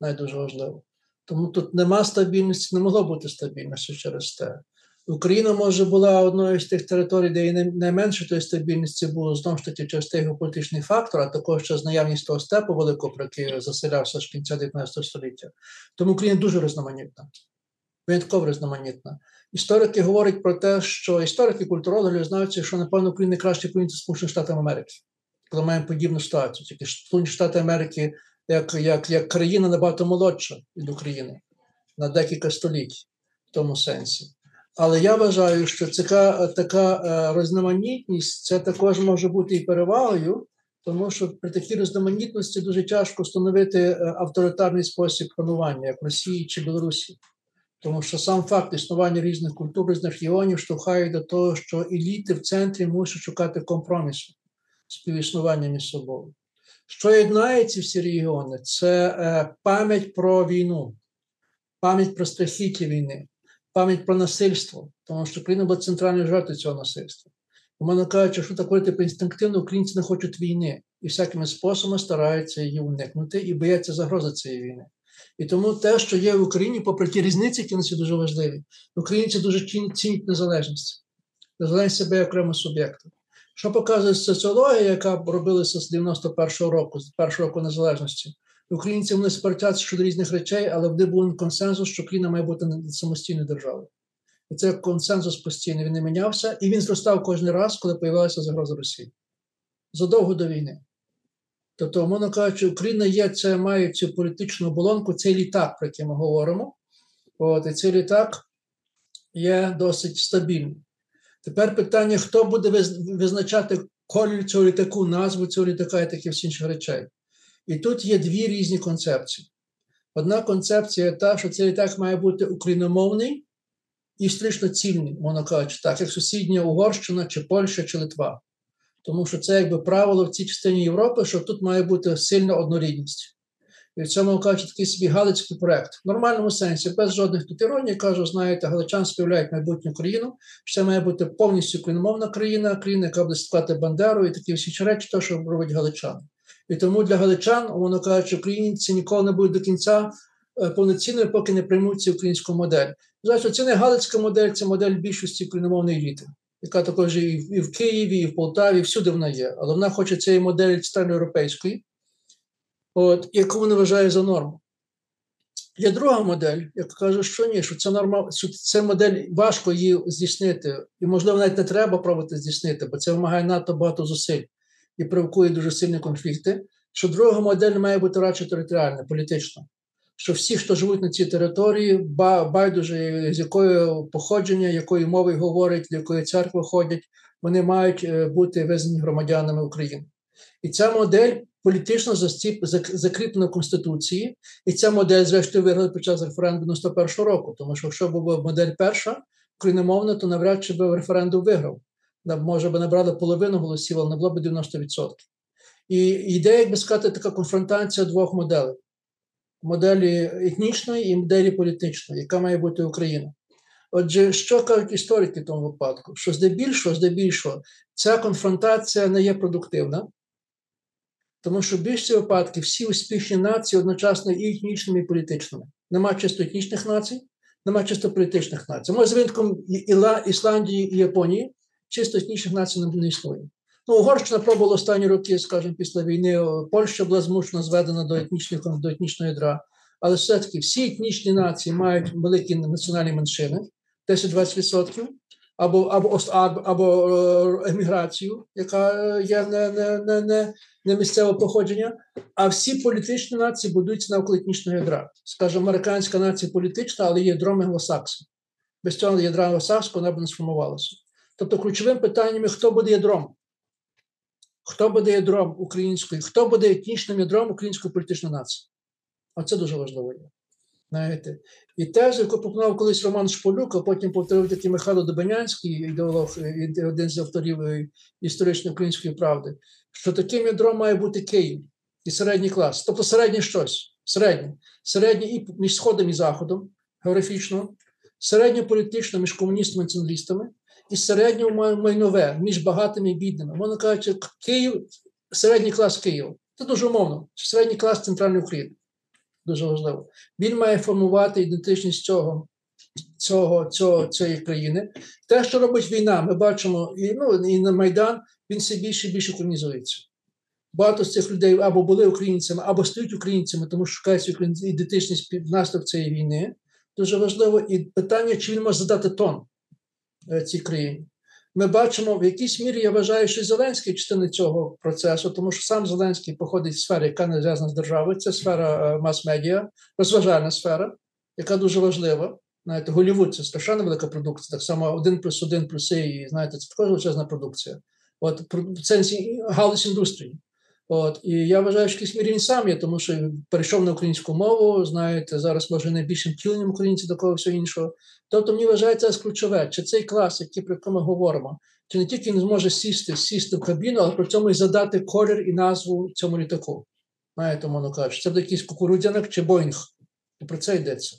Найдуже важливо. Тому тут нема стабільності, не могло бути стабільності через те. Україна, може, була одною з тих територій, де і найменше тої стабільності було знову ж таки через той геополітичний фактор, а також через наявність того степу великого, про який заселявся з кінця 19 століття. Тому Україна дуже різноманітна, винятково різноманітна. Історики говорять про те, що історики, культурологи знають, що напевно Україна краще порівняти Сполучених Штатів Америки, коли маємо подібну ситуацію. Тільки Сполучені Штати Америки як як, як країна набагато молодша від України на декілька століть в тому сенсі. Але я вважаю, що така така е, різноманітність це також може бути і перевагою, тому що при такій різноманітності дуже тяжко встановити е, авторитарний спосіб панування, як в Росії чи Білорусі. Тому що сам факт існування різних культур, різних регіонів штовхає до того, що еліти в центрі мусять шукати компромісу співіснування між собою. Що єднає ці всі регіони? Це е, пам'ять про війну, пам'ять про страхіття війни, пам'ять про насильство, тому що Україна була центральною жертвою цього насильства. Умовно кажучи, що таке типу інстинктивно українці не хочуть війни і всякими способами стараються її уникнути і бояться загрози цієї війни. І тому те, що є в Україні, попри ті різниці, які на нас дуже важливі, українці дуже цінять незалежність, незалежність себе як окремого. Що показує соціологія, яка робилася з 91-го року, з першого року незалежності, українці вони сперечаються щодо різних речей, але вони був консенсус, що Україна має бути самостійною державою. І цей консенсус постійно він не мінявся, і він зростав кожен раз, коли появилася загроза Росії задовго до війни. Тобто, мовно кажучи, Україна є, це має цю політичну оболонку, цей літак, про який ми говоримо. От, І цей літак є досить стабільним. Тепер питання: хто буде визначати колір цього літаку, назву цього літака і таких інших речей. І тут є дві різні концепції. Одна концепція та, що цей літак має бути україномовний і історично цільний, мовно кажучи, так, як сусідня Угорщина, чи Польща, чи Литва. Тому що це якби правило в цій частині Європи, що тут має бути сильна однорідність. І в цьому кажуть такий собі галицький проект. В нормальному сенсі, без жодних тут іроній, кажу, знаєте, галичан співляють майбутню країну, що це має бути повністю україномовна країна, країна, яка буде складати Бандеру і такі всі речі, то, що робить галичани. І тому для галичан, воно кажуть, українці ніколи не будуть до кінця е, повноцінною, поки не приймуть цю українську модель. Знаєте, це не галицька модель, це модель більшості україномовної еліти яка також і в Києві, і в Полтаві, і всюди вона є. Але вона хоче цієї моделі центральноєвропейської, от, яку вона вважає за норму. Є друга модель, яка каже, що ні, що це норма, що це модель важко її здійснити, і, можливо, навіть не треба пробувати здійснити, бо це вимагає надто багато зусиль і провокує дуже сильні конфлікти. Що друга модель має бути радше територіальна, політична що всі, хто живуть на цій території, байдуже з якої походження, якої мови говорять, до якої церкви ходять, вони мають е, бути визнані громадянами України. І ця модель політично закріплена в Конституції, і ця модель, зрештою, виграла під час референдуму 91-го року. Тому що якщо була модель перша, україномовна, то навряд чи би референдум виграв. Може би набрали половину голосів, але не було б 90%. І ідея, як би сказати, така конфронтація двох моделей моделі етнічної і моделі політичної, яка має бути Україна. Отже, що кажуть історики в тому випадку? Що здебільшого, здебільшого, ця конфронтація не є продуктивна, тому що в більшості випадків всі успішні нації одночасно і етнічними, і політичними. Нема чисто етнічних націй, нема чисто політичних націй. Може, з винятком Ісландії і Японії, чисто етнічних націй не існує. Ну, Угорщина пробувала останні роки, скажімо, після війни. Польща була змушена зведена до етнічних до етнічного ядра. Але все-таки всі етнічні нації мають великі національні меншини, 10-20%, або або, або е, еміграцію, яка є не не, не, не, місцевого походження. А всі політичні нації будуються навколо етнічного ядра. Скажімо, американська нація політична, але є ядром англосаксом. Без цього ядра англосаксу вона б не сформувалася. Тобто, ключовим питанням хто буде ядром хто буде ядром української, хто буде етнічним ядром української політичної нації. Оце дуже важливо. Знаєте. І теж, яку пропонував колись Роман Шполюк, а потім повторив такий Михайло Добанянський, ідеолог, один з авторів історичної української правди, що таким ядром має бути Київ і середній клас, тобто середнє щось, середнє, середнє і між Сходом і Заходом, географічно, середньо політично між комуністами і націоналістами, і середньому майнове між багатими і бідними. Можна кажучи, Київ, середній клас Києва. Це дуже умовно. Середній клас центральної України. Дуже важливо. Він має формувати ідентичність цього, цього, цього, цієї країни. Те, що робить війна, ми бачимо і ну, і на Майдан, він все більше і більше українізується. Багато з цих людей або були українцями, або стають українцями, тому що шукають ідентичність внаслідок цієї війни. Дуже важливо. І питання, чи він може задати тон. Е, цій країні. Ми бачимо, в якійсь мірі я вважаю, що Зеленський частина цього процесу, тому що сам Зеленський походить з сфери, яка не зв'язана з державою, це сфера е, мас-медіа, розважальна сфера, яка дуже важлива. Знаєте, Голівуд це страшенно велика продукція, так само один плюс один плюси, і знаєте, це також величезна продукція. От сенсі галузь індустрії. От і я вважаю, що мірі він сам є, тому що перейшов на українську мову. Знаєте, зараз може найбільшим втіленням українців до когось іншого. Тобто, мені вважається ключове, чи цей клас, який про який ми говоримо, чи не тільки він зможе сісти, сісти в кабіну, але при цьому і задати колір і назву цьому літаку. Знаєте, мовно кажучи, це буде якийсь кукурудзяник чи Боїнг. І про це йдеться.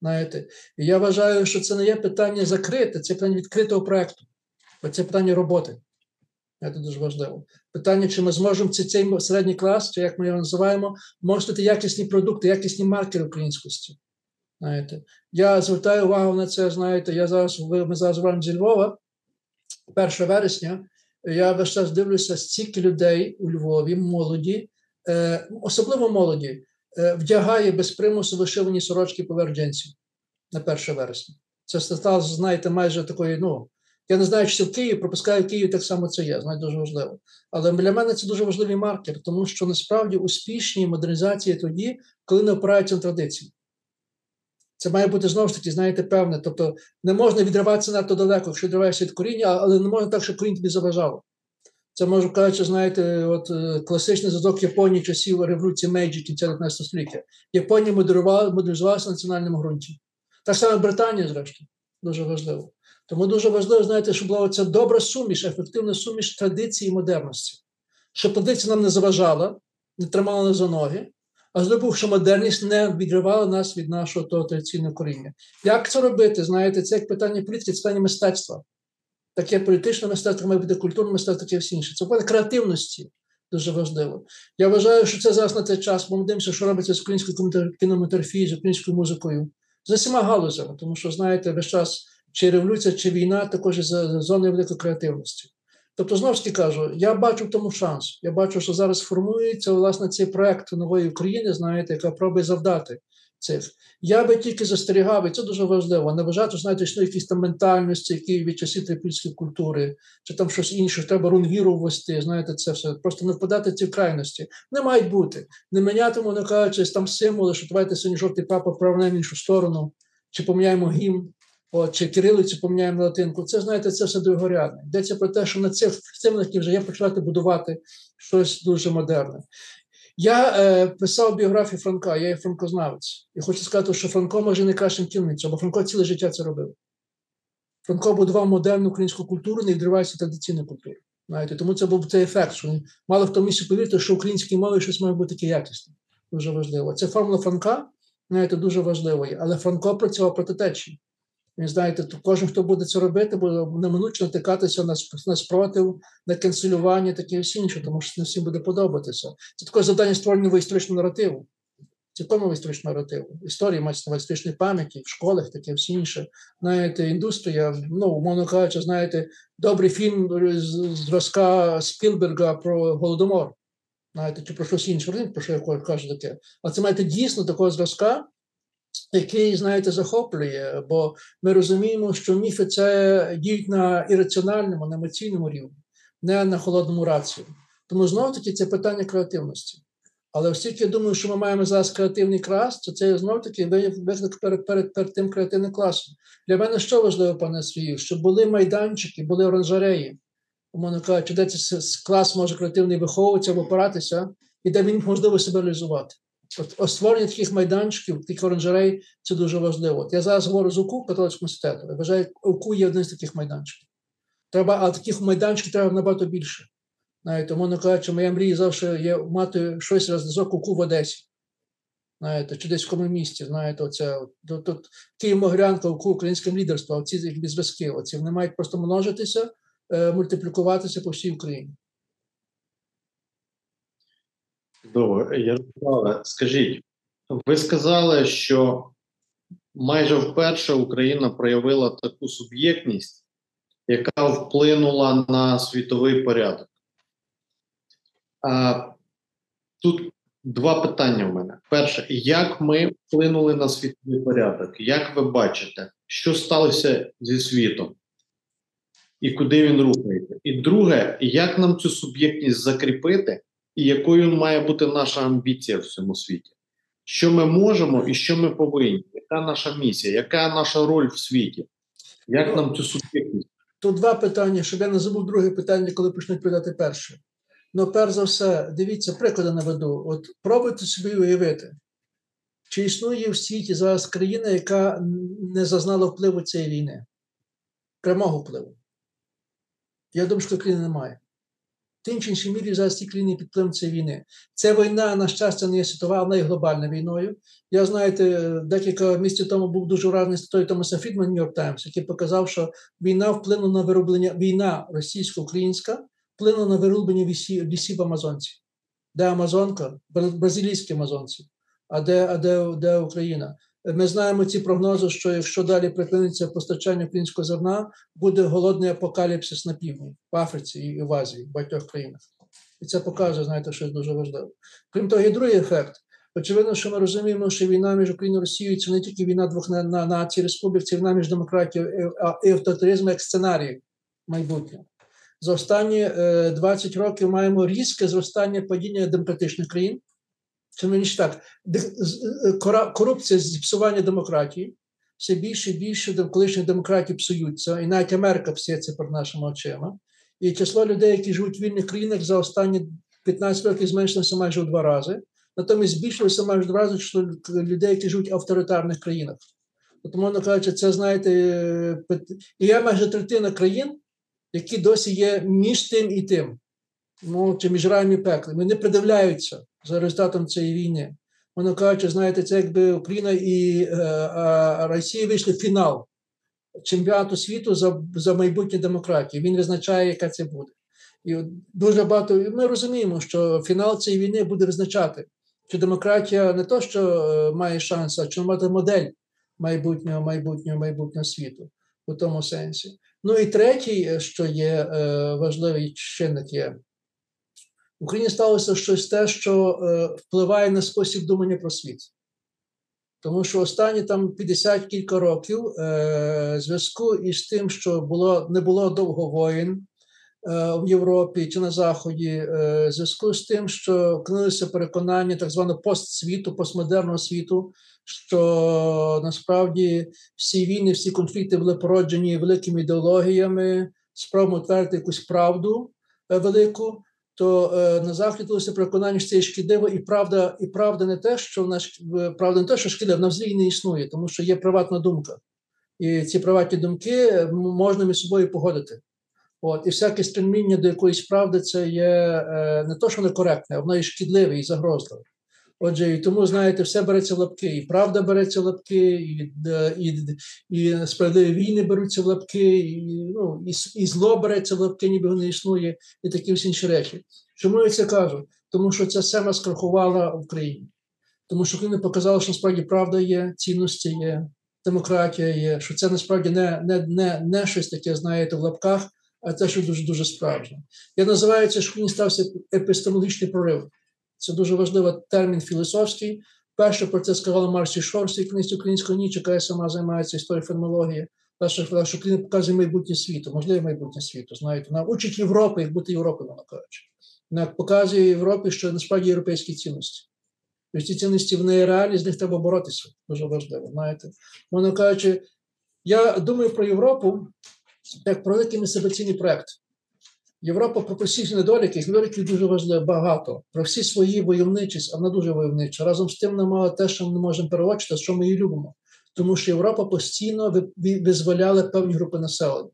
Знаєте, і я вважаю, що це не є питання закрите, це питання відкритого проекту, бо це питання роботи. Це дуже важливо. Питання, чи ми зможемо цей, середній клас, чи як ми його називаємо, можете якісні продукти, якісні маркери українськості. Знаєте, я звертаю увагу на це. Знаєте, я зараз ми зараз говоримо зі Львова, 1 вересня. Я весь час дивлюся, стільки людей у Львові, молоді, е, особливо молоді, е, вдягає без примусу вишивані сорочки поверх на 1 вересня. Це стало, знаєте, майже такої, ну. Я не знаю, чи це в Києві, пропускаю в Києві, так само це є, знаєте, дуже важливо. Але для мене це дуже важливий маркер, тому що насправді успішні модернізації тоді, коли не опираються на традиції. Це має бути знову ж таки, знаєте, певне. Тобто не можна відриватися надто далеко, якщо відриваєшся від коріння, але не можна так, щоб корінь тобі заважало. Це можу кажучи, знаєте, от класичний зв'язок Японії часів революції Мейджі кінця 19 століття. Японія модернізувалася на національному ґрунті. Так само Британія, зрештою, дуже важливо. Тому дуже важливо, знаєте, щоб була ця добра суміш, ефективна суміш традиції і модерності. Щоб традиція нам не заважала, не тримала нас за ноги, а зробив, що модерність не відривала нас від нашого того традиційного коріння. Як це робити? Знаєте, це як питання політики, це питання мистецтва. Таке політичне мистецтво має бути культурне мистецтво, таке всі інше. Це питання креативності. Дуже важливо. Я вважаю, що це зараз на цей час. Ми дивимося, що робиться з українською кінематографією, з українською музикою, з усіма галузями, тому що, знаєте, весь час чи революція, чи війна також із зони великої креативності. Тобто, знову ж таки кажу, я бачу в тому шанс. Я бачу, що зараз формується власне цей проект нової України, знаєте, яка пробує завдати цих. Я би тільки застерігав, і це дуже важливо. Не вважати, що знаєте, що якісь там ментальності, які від часів трипільської культури, чи там щось інше, треба рунвіру ввести, знаєте, це все. Просто не впадати в ці крайності. Не мають бути. Не мінятиму, не кажучи, там символи, що давайте сьогодні жовтий папа вправляє в іншу сторону, чи поміняємо гімн. От, чи кирилицю поміняємо на латинку, це знаєте, це все другорядне. Йдеться про те, що на цих цимликів вже є почати будувати щось дуже модерне. Я е, писав біографію Франка, я є франкознавець. І хочу сказати, що Франко може не кращим кільницю, бо Франко ціле життя це робив. Франко будував модерну українську культуру, не відривається традиційну культуру. Знаєте, Тому це був цей ефект, що мало хто місці повірити, що українській мові щось має бути таке якісне. Дуже важливо. Це формула Франка, знаєте, дуже важливою. Але Франко працював проти течії. Ви знаєте, то кожен, хто буде це робити, буде неминуче натикатися на на спротив, на канцелювання, таке всі інше, тому що не всім буде подобатися. Це таке завдання створення історичного наративу. Цілком історичного наративу. Історії мають історичної пам'яті, в школах, таке всі інше. Знаєте, індустрія, ну, умовно кажучи, знаєте, добрий фільм зразка Спілберга про Голодомор. Знаєте, чи про щось інше, про що я кажу таке. А це маєте дійсно такого зразка який, знаєте, захоплює, бо ми розуміємо, що міфи це діють на ірраціональному, на емоційному рівні, не на холодному рацію. Тому знову таки це питання креативності. Але оскільки я думаю, що ми маємо зараз креативний клас, то це знову таки виклик перед, перед перед тим креативним класом. Для мене що важливо, пане Сергію, щоб були майданчики, були оранжереї. Умовно кажучи, де цей клас може креативний виховуватися або опиратися, і де він можливо себе реалізувати. От створення таких майданчиків, таких оранжерей це дуже важливо. От я зараз говорю з УКУ католицького університету. Я вважаю, УКУ є один з таких майданчиків. Треба, а таких майданчиків треба набагато більше. Навіть тому не кажучи, моя мрія завжди є мати щось розв'язок УКУ в Одесі. Знаєте, чи десь в якому місті, знаєте, оце тут, тут Київ Могилянка, УКУ, українське лідерство, оці зв'язки, оці вони мають просто множитися, е, мультиплікуватися по всій Україні. Добре, Ярославе, скажіть, ви сказали, що майже вперше Україна проявила таку суб'єктність, яка вплинула на світовий порядок. А, Тут два питання в мене. Перше, як ми вплинули на світовий порядок? Як ви бачите, що сталося зі світом? І куди він рухається? І друге, як нам цю суб'єктність закріпити? І якою має бути наша амбіція в цьому світі. Що ми можемо і що ми повинні? Яка наша місія, яка наша роль в світі? Як нам цю суб'єктність? Тут два питання, щоб я не забув друге питання, коли почнуть питати перше. Ну, перш за все, дивіться, приклади наведу. От пробуйте собі уявити, чи існує в світі зараз країна, яка не зазнала впливу цієї війни, прямого впливу. Я думаю, що країни немає. Тим чи іншій мірі зараз ці країни під впливом цієї війни. Ця війна, на щастя, не є світова, вона є глобальною війною. Я знаєте, декілька місяців тому був дуже вражений статтою Томаса Фрідман Нью-Йорк Таймс, який показав, що війна вплинула на вироблення, війна російсько-українська вплинула на вироблення лісів, лісів Амазонці. Де Амазонка, бразилійські Амазонці, а де, а де, де Україна. Ми знаємо ці прогнози, що якщо далі припиниться постачання українського зерна, буде голодний апокаліпсис на півдні, в Африці і в Азії, в багатьох країнах. І це показує, знаєте, щось дуже важливе. Крім того, є другий ефект. Очевидно, що ми розуміємо, що війна між Україною і Росією це не тільки війна двох на, на націй республік, це війна між демократією і авторитаризмом як сценарій майбутнього. За останні 20 років маємо різке зростання падіння демократичних країн. Це мені так, корупція зіпсування демократії. Все більше і більше колишні демократії псуються, і навіть Америка псується перед нашими очима. І число людей, які живуть в вільних країнах, за останні 15 років зменшилося майже в два рази. Натомість збільшилося майже два рази число людей, які живуть в авторитарних країнах. Тому, мовно кажучи, це знаєте, і є майже третина країн, які досі є між тим і тим, ну, чи між раєм і пеклем. Вони придивляються за результатом цієї війни. Воно кажучи, знаєте, це якби Україна і е, Росія вийшли в фінал чемпіонату світу за за майбутнє демократії. Він визначає, яка це буде. І дуже багато ми розуміємо, що фінал цієї війни буде визначати, чи демократія не то, що е, має шанс, а чи мати модель майбутнього майбутнього майбутнього світу у тому сенсі. Ну і третій, що є е, важливий чинник є Україні сталося щось те, що е, впливає на спосіб думання про світ. Тому що останні там 50 кілька років е, зв'язку із тим, що було, не було довго воїн е, в Європі чи на Заході, е, зв'язку з тим, що книлися переконання так званого постсвіту, постмодерного світу, що насправді всі війни, всі конфлікти були породжені великими ідеологіями, спробами утвердити якусь правду е, велику то е, на захід булося переконання, що це є шкідливо, і правда, і правда не те, що вона правда не те, що шкідливо, вона взагалі не існує, тому що є приватна думка. І ці приватні думки можна між собою погодити. От, І всяке стремління до якоїсь правди це є е, не то, що некоректне, а воно є шкідливе і загрозливе. Отже, і тому, знаєте, все береться в лапки, і правда береться в лапки, і і, і справедливі війни беруться в лапки, і ну, і, і зло береться в лапки, ніби воно існує, і такі всі інші речі. Чому я це кажу? Тому що ця сема скрахувала в Україні. Тому що Україна показала, що насправді правда є, цінності є, демократія є, що це насправді не не, не, не щось таке, знаєте, в лапках, а це що дуже дуже справжнє. Я називаю це, що Україні стався епістемологічний прорив. Це дуже важливий термін філософський. Перше про це сказала Марсі Шор, в книзі української ніч, яка сама займається історією феномології. Перше, що Україна показує майбутнє світу, можливе майбутнє світу. Знаєте, вона учить Європи, як бути Європою, вона кажучи. Вона показує Європі, що насправді європейські цінності. І ці цінності вони реальні, з них треба боротися. Дуже важливо. знаєте. Вона кажучи, я думаю про Європу як про великий масиваційний проєкт. Європа про всі недоліки, їх недоліків дуже важливо багато. Про всі свої войовничість, а вона дуже войовнича. Разом з тим немає те, що ми не можемо переводити, що ми її любимо. Тому що Європа постійно визволяла певні групи населення: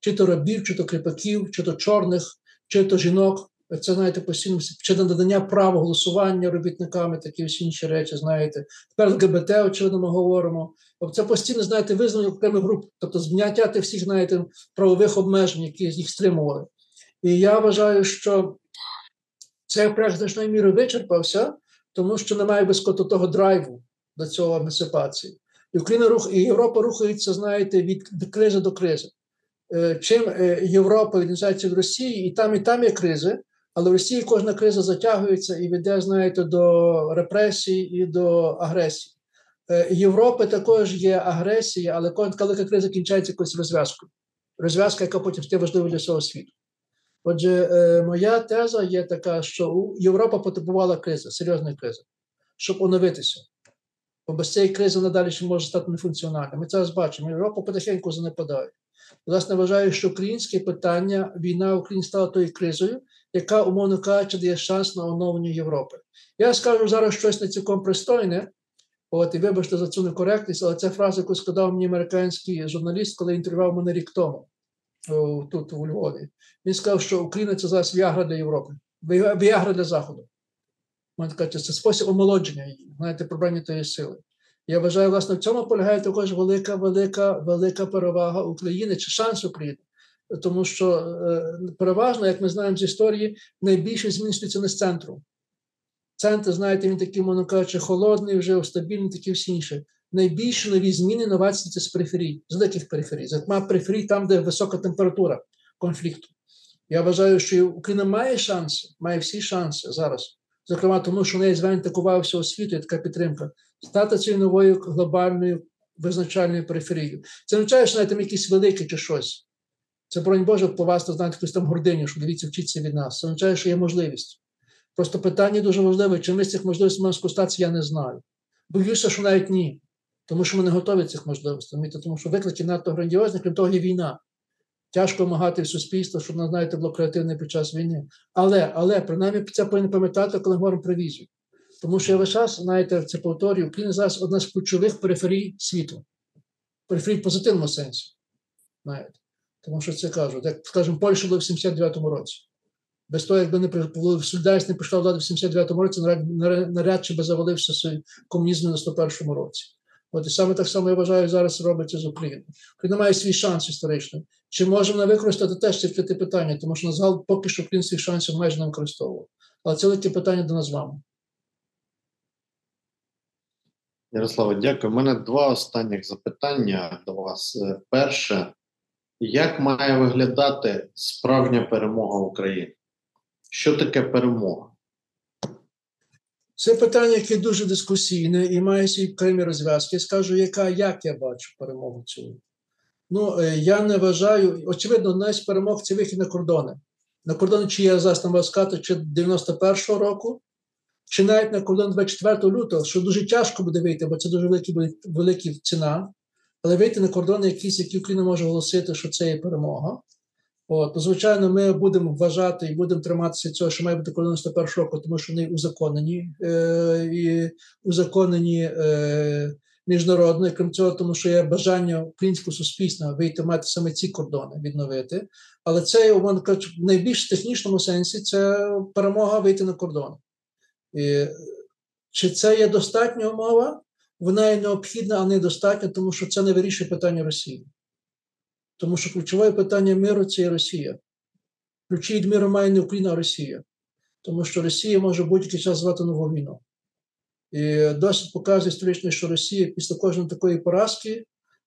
чи то рабів, чи то кріпаків, чи то чорних, чи то жінок. Це знаєте, постійно чи надання права голосування робітниками, такі всі інші речі, знаєте. Тепер ЛГБТ, очевидно, ми говоримо. Це постійно, знаєте, визнання окремих груп, тобто зняття тих всіх, знаєте, правових обмежень, які їх стримували. І я вважаю, що цей проект значною мірою вичерпався, тому що немає безкоту того драйву до цього емансипації. І Україна рух і Європа рухається, знаєте, від кризи до кризи. Е, чим е, Європа відрізняється від Росії, і там, і там є кризи, але в Росії кожна криза затягується і веде, знаєте, до репресій і до агресії. Е, Європи також є агресія, але коли криза кінчається якоюсь розв'язкою. Розв'язка, яка потім стає важливою для всього світу. Отже, е, моя теза є така, що Європа потребувала кризи, серйозної кризи, щоб оновитися. Бо без цієї кризи надалі ще може стати нефункціональним. Ми це бачимо. Європа потихеньку занепадає. Власне, вважаю, що українське питання, війна в Україні стала тою кризою, яка, умовно кажучи, дає шанс на оновлення Європи. Я скажу зараз щось не цілком пристойне. От, і вибачте за цю некоректність, але це фраза, яку сказав мені американський журналіст, коли інтерв'ював мене рік тому тут у Львові. Він сказав, що Україна це зараз віагра для Європи, віагра для Заходу. Можна сказати, це спосіб омолодження її, знаєте, пробрання тої сили. Я вважаю, власне, в цьому полягає також велика, велика, велика перевага України чи шанс України. Тому що е, переважно, як ми знаємо з історії, найбільше змінюється не з центру. Центр, знаєте, він такий, мовно кажучи, холодний, вже стабільний, такі всі інші. Найбільші нові зміни новації це з периферій, з великих периферій. Зокрема, периферій там, де висока температура конфлікту. Я вважаю, що Україна має шанси, має всі шанси зараз. Зокрема, тому що неї звань такова всього світу, є така підтримка, стати цією новою глобальною визначальною периферією. Це не означає, що навіть там якісь великі чи щось. Це, бронь Боже, по вас, то знаєте, там гордині, що дивіться, вчиться від нас. Це означає, що є можливість. Просто питання дуже важливе, чи ми з цих можливостей можемо скористатися, я не знаю. Боюся, що навіть ні. Тому що ми не готові цих можливостей. Тому що виклики надто грандіозні, крім того, є війна. Тяжко вимагати в суспільство, щоб воно, знаєте, було креативне під час війни. Але, але принаймні це повинні пам'ятати, коли говоримо про візію. Тому що я весь час, знаєте, це повторюю, Україна зараз одна з ключових периферій світу. Периферій в позитивному сенсі. Знаєте. Тому що це кажуть, як, скажімо, Польща була в 79-му році. Без того, якби не Солідарність не прийшла влади в 79-му році, наряд чи би завалився комунізм на 101-му році. От і саме так само я вважаю, зараз робиться з Україною. Україна має свій шанс історичний. Чи можемо ми використати теж це вчити питання, тому що на поки що Україна свій шансів майже не використовував. Але це велике питання до нас з вами. Ярославе, дякую. У мене два останніх запитання до вас. Е, перше, як має виглядати справжня перемога України? Що таке перемога? Це питання, яке дуже дискусійне і має свої окремі розв'язки. Скажу, яка як я бачу перемогу цю. Ну, е, я не вважаю, очевидно, одна з перемог це вихід на кордони. На кордони, чи я зараз там сказати, чи 91-го року, чи навіть на кордон 24 лютого, що дуже тяжко буде вийти, бо це дуже велика велика ціна. Але вийти на кордони, якісь, які Україна може оголосити, що це є перемога. От, звичайно, ми будемо вважати і будемо триматися цього, що має бути кордон 101 року, тому що вони узаконені е, і узаконені е, міжнародно, крім цього, тому що є бажання українського суспільства вийти мати саме ці кордони відновити. Але це в найбільш технічному сенсі це перемога вийти на кордон. І, Чи це є достатня умова? Вона є необхідна, а не достатня, тому що це не вирішує питання Росії. Тому що ключове питання миру це і Росія. Ключі від миру має не Україна, а Росія. Тому що Росія може будь-який час звати нову війну. І досить показує історично, що Росія після кожної такої поразки,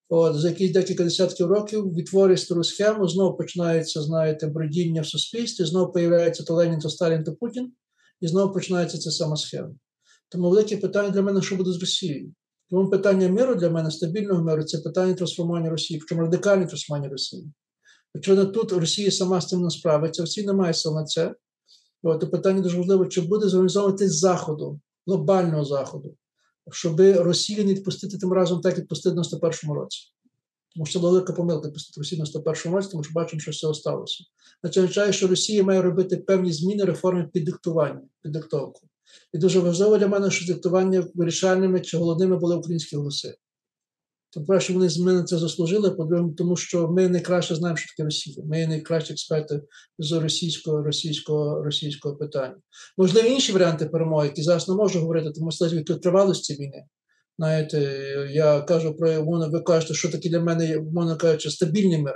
от, за якісь декілька десятків років, відтворює стару схему, знову починається, знаєте, бродіння в суспільстві, знову появляється то Ленін, то Сталін, то Путін, і знову починається ця сама схема. Тому велике питання для мене, що буде з Росією. Тому питання миру для мене, стабільного миру, це питання трансформування Росії, причому радикальне трансформування Росії. Якщо тут Росія сама з цим не справиться, Росія не має сил на це, то питання дуже важливе, чи буде зорганізовувати Заходу, глобального Заходу, щоб Росію не відпустити тим разом, так як відпустити в 91-му році. Тому що це велика помилка відпустити Росію в 91-му році, тому що бачимо, що все сталося. Це означає, що Росія має робити певні зміни, реформи під диктування. І дуже важливо для мене, що диктування вирішальними чи головними були українські голоси. Тобто, що вони з мене це заслужили, по-друге, тому що ми найкраще знаємо, що таке Росія. Ми найкращі експерти з російського російського російського питання. Можливо, інші варіанти перемоги, які зараз не можу говорити, тому що від тривалості війни. Знаєте, я кажу про умовно, ви кажете, що таке для мене, умовно кажучи, стабільний мир.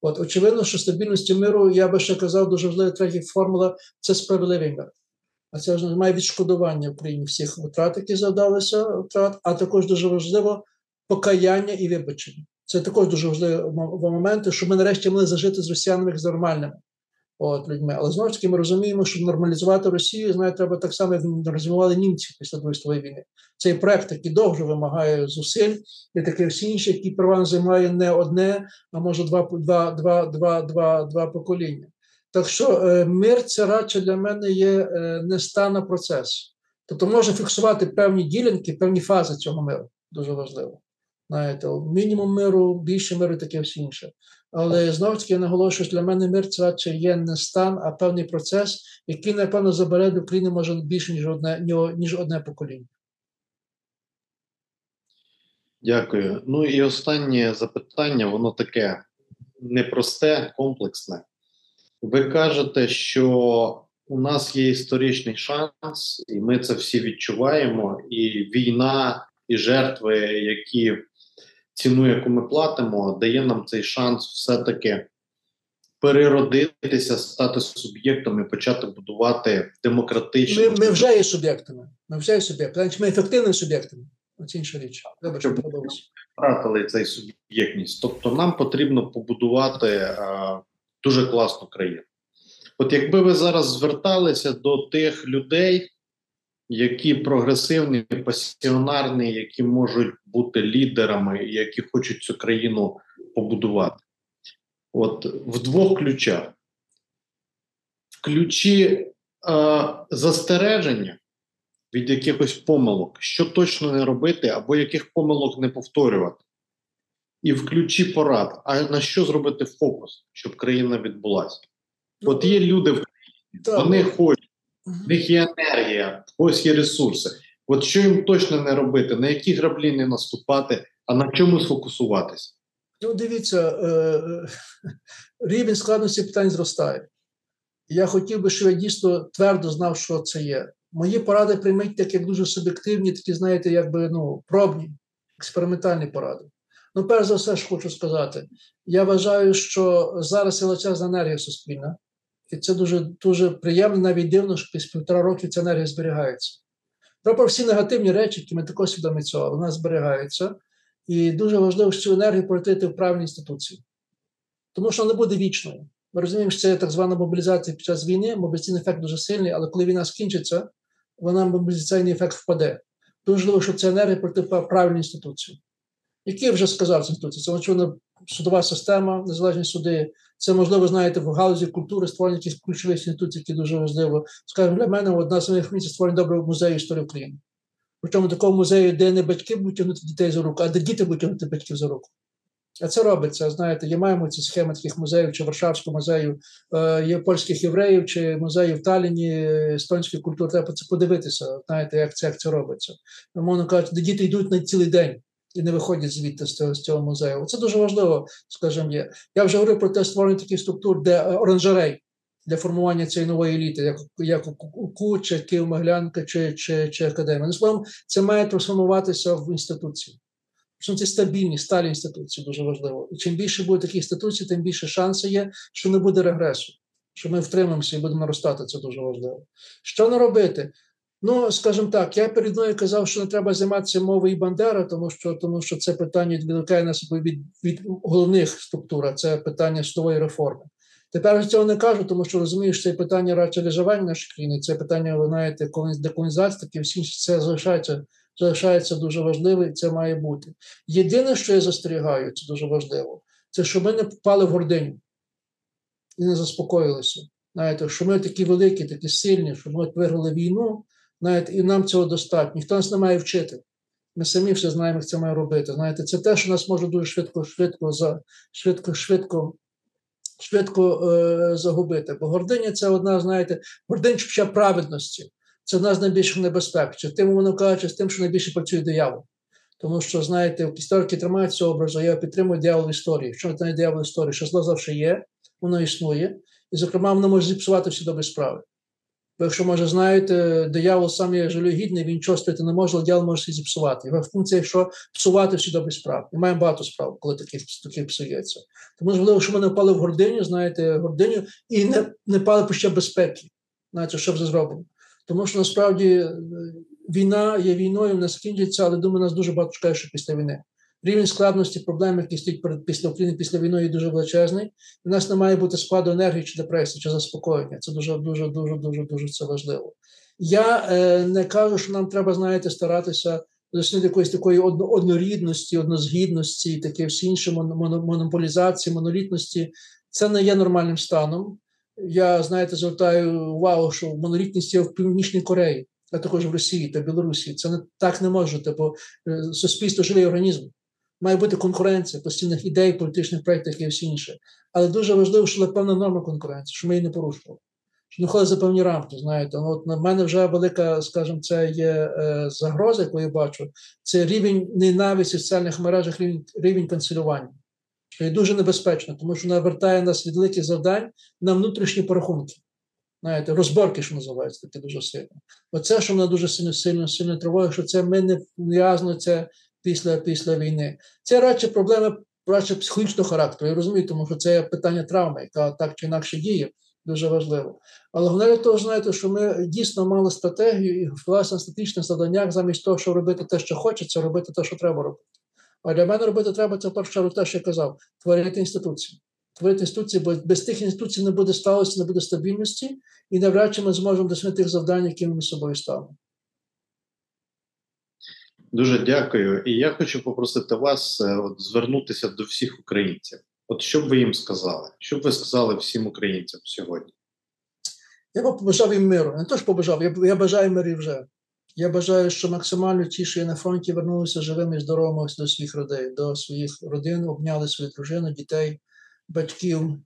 От, очевидно, що стабільності миру, я би ще казав, дуже важлива третя формула це справедливий мир. А це має відшкодування Україні всіх втрат, які завдалися втрат, а також дуже важливо покаяння і вибачення. Це також дуже важливі моменти, щоб ми нарешті могли зажити з росіянами як з нормальними от, людьми. Але знову ж таки, ми розуміємо, що нормалізувати Росію знаєте, треба так само, нормалізували німці після Другої світової війни. Цей проект який довго вимагає зусиль, і таке всі інші, які права займає не одне, а може два, два, два, два, два, два покоління. Так що е, мир це радше для мене є е, не стан, а процес. Тобто можна фіксувати певні ділянки, певні фази цього миру. Дуже важливо. Знаєте, мінімум миру, більше миру, таке все інше. Але знову таки я наголошую, що для мене мир це радше є не стан, а певний процес, який, напевно, забере до України може більше, ніж одне, ніж одне покоління. Дякую. Ну і останнє запитання, воно таке непросте, комплексне. Ви кажете, що у нас є історичний шанс, і ми це всі відчуваємо. І війна, і жертви, які ціну, яку ми платимо, дає нам цей шанс все-таки переродитися, стати суб'єктом і почати будувати демократичну. Ми, ми вже є суб'єктами. Ми вже є суб'єктами. Ми ефективними суб'єктами. Оце інша річ. Вибачте, втратили цей суб'єктність. Тобто, нам потрібно побудувати а, дуже класну країну. От якби ви зараз зверталися до тих людей, які прогресивні, пасіонарні, які можуть бути лідерами, які хочуть цю країну побудувати, от в двох ключах: в ключі е, застереження від якихось помилок, що точно не робити, або яких помилок не повторювати, і в ключі порад, а на що зробити фокус, щоб країна відбулася. От є люди в країні, вони хочуть, в них є енергія, ось є ресурси. От що їм точно не робити, на які граблі не наступати, а на чому сфокусуватися? Ну, дивіться, е, е, рівень складності питань зростає. Я хотів би, щоб я дійсно твердо знав, що це є. Мої поради прийміть так, як дуже суб'єктивні, такі, знаєте, якби ну, пробні, експериментальні поради. Ну, перш за все, ж хочу сказати, я вважаю, що зараз величезна енергія суспільна, і це дуже дуже приємно, навіть дивно, що після півтора роки ця енергія зберігається. Про всі негативні речі, які ми також свідомі цього, вона зберігається. І дуже важливо цю енергію порятити в правильні інституції, тому що вона не буде вічною. Ми розуміємо, що це так звана мобілізація під час війни, мобілізаційний ефект дуже сильний, але коли війна скінчиться, вона мобілізаційний ефект впаде. Дуже важливо, щоб ця енергія пройти в правильні інституції. Які вже сказав з інституції? Це очевидно судова система, незалежні суди. Це можливо, знаєте, в галузі культури створення якихось ключових інституцій, які дуже важливо. Скажімо, для мене одна з моїх місць створення доброго музею історії України. Причому такого музею, де не батьки будуть тягнути дітей за руку, а де діти будуть тягнути батьків за руку. А це робиться. Знаєте, є маємо ці схеми таких музеїв, чи Варшавського музею, е, є польських євреїв, чи музеїв в Таліні, естонської культури. Треба це подивитися, знаєте, як це як це робиться. Мовно кажучи, де діти йдуть на цілий день і не виходять звідти з цього музею. Це дуже важливо, скажімо, є. Я вже говорив про те створення таких структур, де е, оранжерей для формування цієї нової еліти, як як КУ, чи Київ-Моглянка, чи чи, чи Академія. Ну, словом, це має трансформуватися в інституції. Це стабільні, сталі інституції дуже важливо. І чим більше буде таких інституцій, тим більше шансів є, що не буде регресу, що ми втримаємося і будемо наростати. Це дуже важливо. Що не робити? Ну, скажімо так, я перед мною казав, що не треба займатися мовою Бандера, тому що тому що це питання відволікає нас від, від головних структур, це питання судової реформи. Тепер я цього не кажу, тому що розумію, що це питання виживання нашої країни, це питання, ви знаєте, деколонізації, такі всі це залишається залишається дуже важливим, і це має бути. Єдине, що я застерігаю, це дуже важливо, це щоб ми не попали в гординю і не заспокоїлися. Знаєте, що ми такі великі, такі сильні, що ми виграли війну, знаєте, і нам цього достатньо. Ніхто нас не має вчити. Ми самі все знаємо, як це має робити. Знаєте, це те, що нас може дуже швидко, швидко, за, швидко, швидко. Швидко е, загубити, бо гординя це одна, знаєте, гординча праведності це одна з найбільших небезпек. Чи тим воно кажучи, з тим, що найбільше працює диявол. Тому що, знаєте, історики тримають цього образу, я підтримую диявол історії. Що це не диявол історії? Що зло завжди є, воно існує, і, зокрема, воно може зіпсувати всі добрі справи. Бо якщо, може, знаєте, диявол сам є жалюгідний, він чого стати не може, але диявол може все зіпсувати. Його функція, що псувати всі добрі справи. І маємо багато справ, коли таких таких псується. Тому важливо, що ми не впали в гординю, знаєте, гординю і не не пали по ще безпеки. Знаєте, що вже зробимо. Тому що насправді е, війна є війною, не скінчиться, але думаю, нас дуже багато чекає, що після війни. Рівень складності проблем, які стоять перед після України після війни, є дуже величезний. У нас не має бути складу енергії чи депресії, чи заспокоєння. Це дуже, дуже, дуже, дуже, дуже це важливо. Я е, не кажу, що нам треба, знаєте, старатися досягнути якоїсь такої однорідності, однозгідності, таке всі інші монополізації, монолітності. Це не є нормальним станом. Я, знаєте, звертаю увагу, що монолітність є в Північній Кореї, а також в Росії та Білорусі. Це не так не може, бо е, суспільство живий організм. Має бути конкуренція постійних ідей, політичних проєктів і всі інше. Але дуже важливо, що була певна норма конкуренції, що ми її не порушували. Що не ходили за певні рамки. Знаєте, ну, от на мене вже велика, скажімо, це є е, загроза, яку я бачу. Це рівень ненависті в соціальних мережах, рівень, рівень канцелювання. Що є дуже небезпечно, тому що навертає нас від великих завдань на внутрішні порахунки. Знаєте, розборки, що називається, таке дуже сильно. Оце, що мене дуже сильно сильно сильно тривожить, що це ми не в'язно це після після війни. Це радше проблема радше психологічного характеру. Я розумію, тому що це питання травми, яка так чи інакше діє, дуже важливо. Але головне для того, знаєте, що ми дійсно мали стратегію і власне статичних завданнях, замість того, щоб робити те, що хочеться, робити те, що треба робити. А для мене робити треба це в першу чергу те, що я казав, творити інституції. Творити інституції, бо без тих інституцій не буде сталості, не буде стабільності, і навряд чи ми зможемо досягти тих завдань, які ми собою ставимо. Дуже дякую. І я хочу попросити вас е, от, звернутися до всіх українців. От що б ви їм сказали? Що б ви сказали всім українцям сьогодні? Я б побажав їм миру. Не то ж побажав, я, я бажаю миру вже. Я бажаю, що максимально ті, що є на фронті, вернулися живими і здоровими до своїх родин, до своїх родин, обняли свою дружину, дітей, батьків.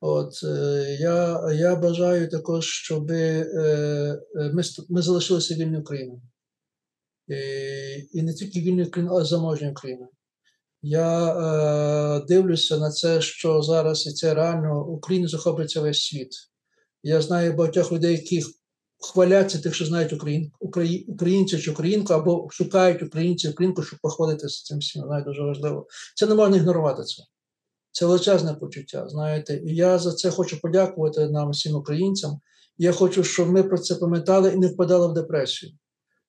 От е, я я бажаю також, щоб е, ми ми залишилися вільною Україною. І, і не тільки вільною Україною, але й заможньою Україною. Я е, дивлюся на це, що зараз і це реально Україну захоплюється весь світ. Я знаю багатьох людей, які хваляться тих, що знають україн, украї, українців чи українку, або шукають українців українку, щоб походити з цим всім. Навіть дуже важливо. Це не можна ігнорувати це. Це величезне почуття. Знаєте, і я за це хочу подякувати нам, всім українцям. Я хочу, щоб ми про це пам'ятали і не впадали в депресію.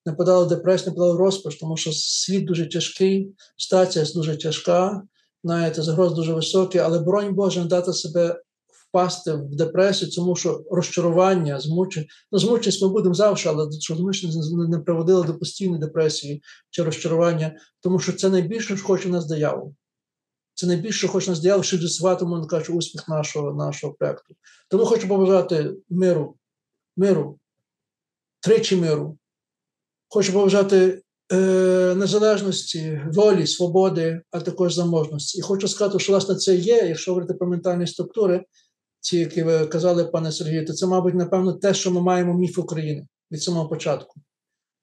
Не впадали в депресію, не впадали розпач, тому що світ дуже тяжкий, стація дуже тяжка, знаєте, загроз дуже високі, але боронь Боже, не дати себе впасти в депресію, тому що розчарування, змучення, ну змученість ми будемо завжди, але щоб змученість не приводило до постійної депресії чи розчарування, тому що це найбільше, що хоче нас диявол. Це найбільше, що хоче нас диявол, щоб зісувати, можна кажучи, успіх нашого нашого проекту. Тому хочу побажати миру, миру, тричі миру. Хочу побажати е, незалежності, волі, свободи, а також заможності. І хочу сказати, що власне це є, якщо говорити про ментальні структури, ці, які ви казали, пане Сергію, то це, мабуть, напевно, те, що ми маємо міф України від самого початку.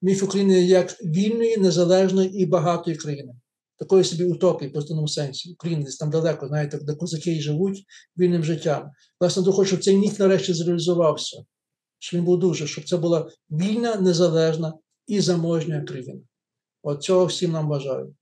Міф України як вільної, незалежної і багатої країни. Такої собі утопії, в позитивному сенсі. Україна десь там далеко, знаєте, де козаки живуть вільним життям. Власне, то хочу, щоб цей міф нарешті зреалізувався. Щоб він був дуже, щоб це була вільна, незалежна і заможня країна. От цього всім нам бажаю.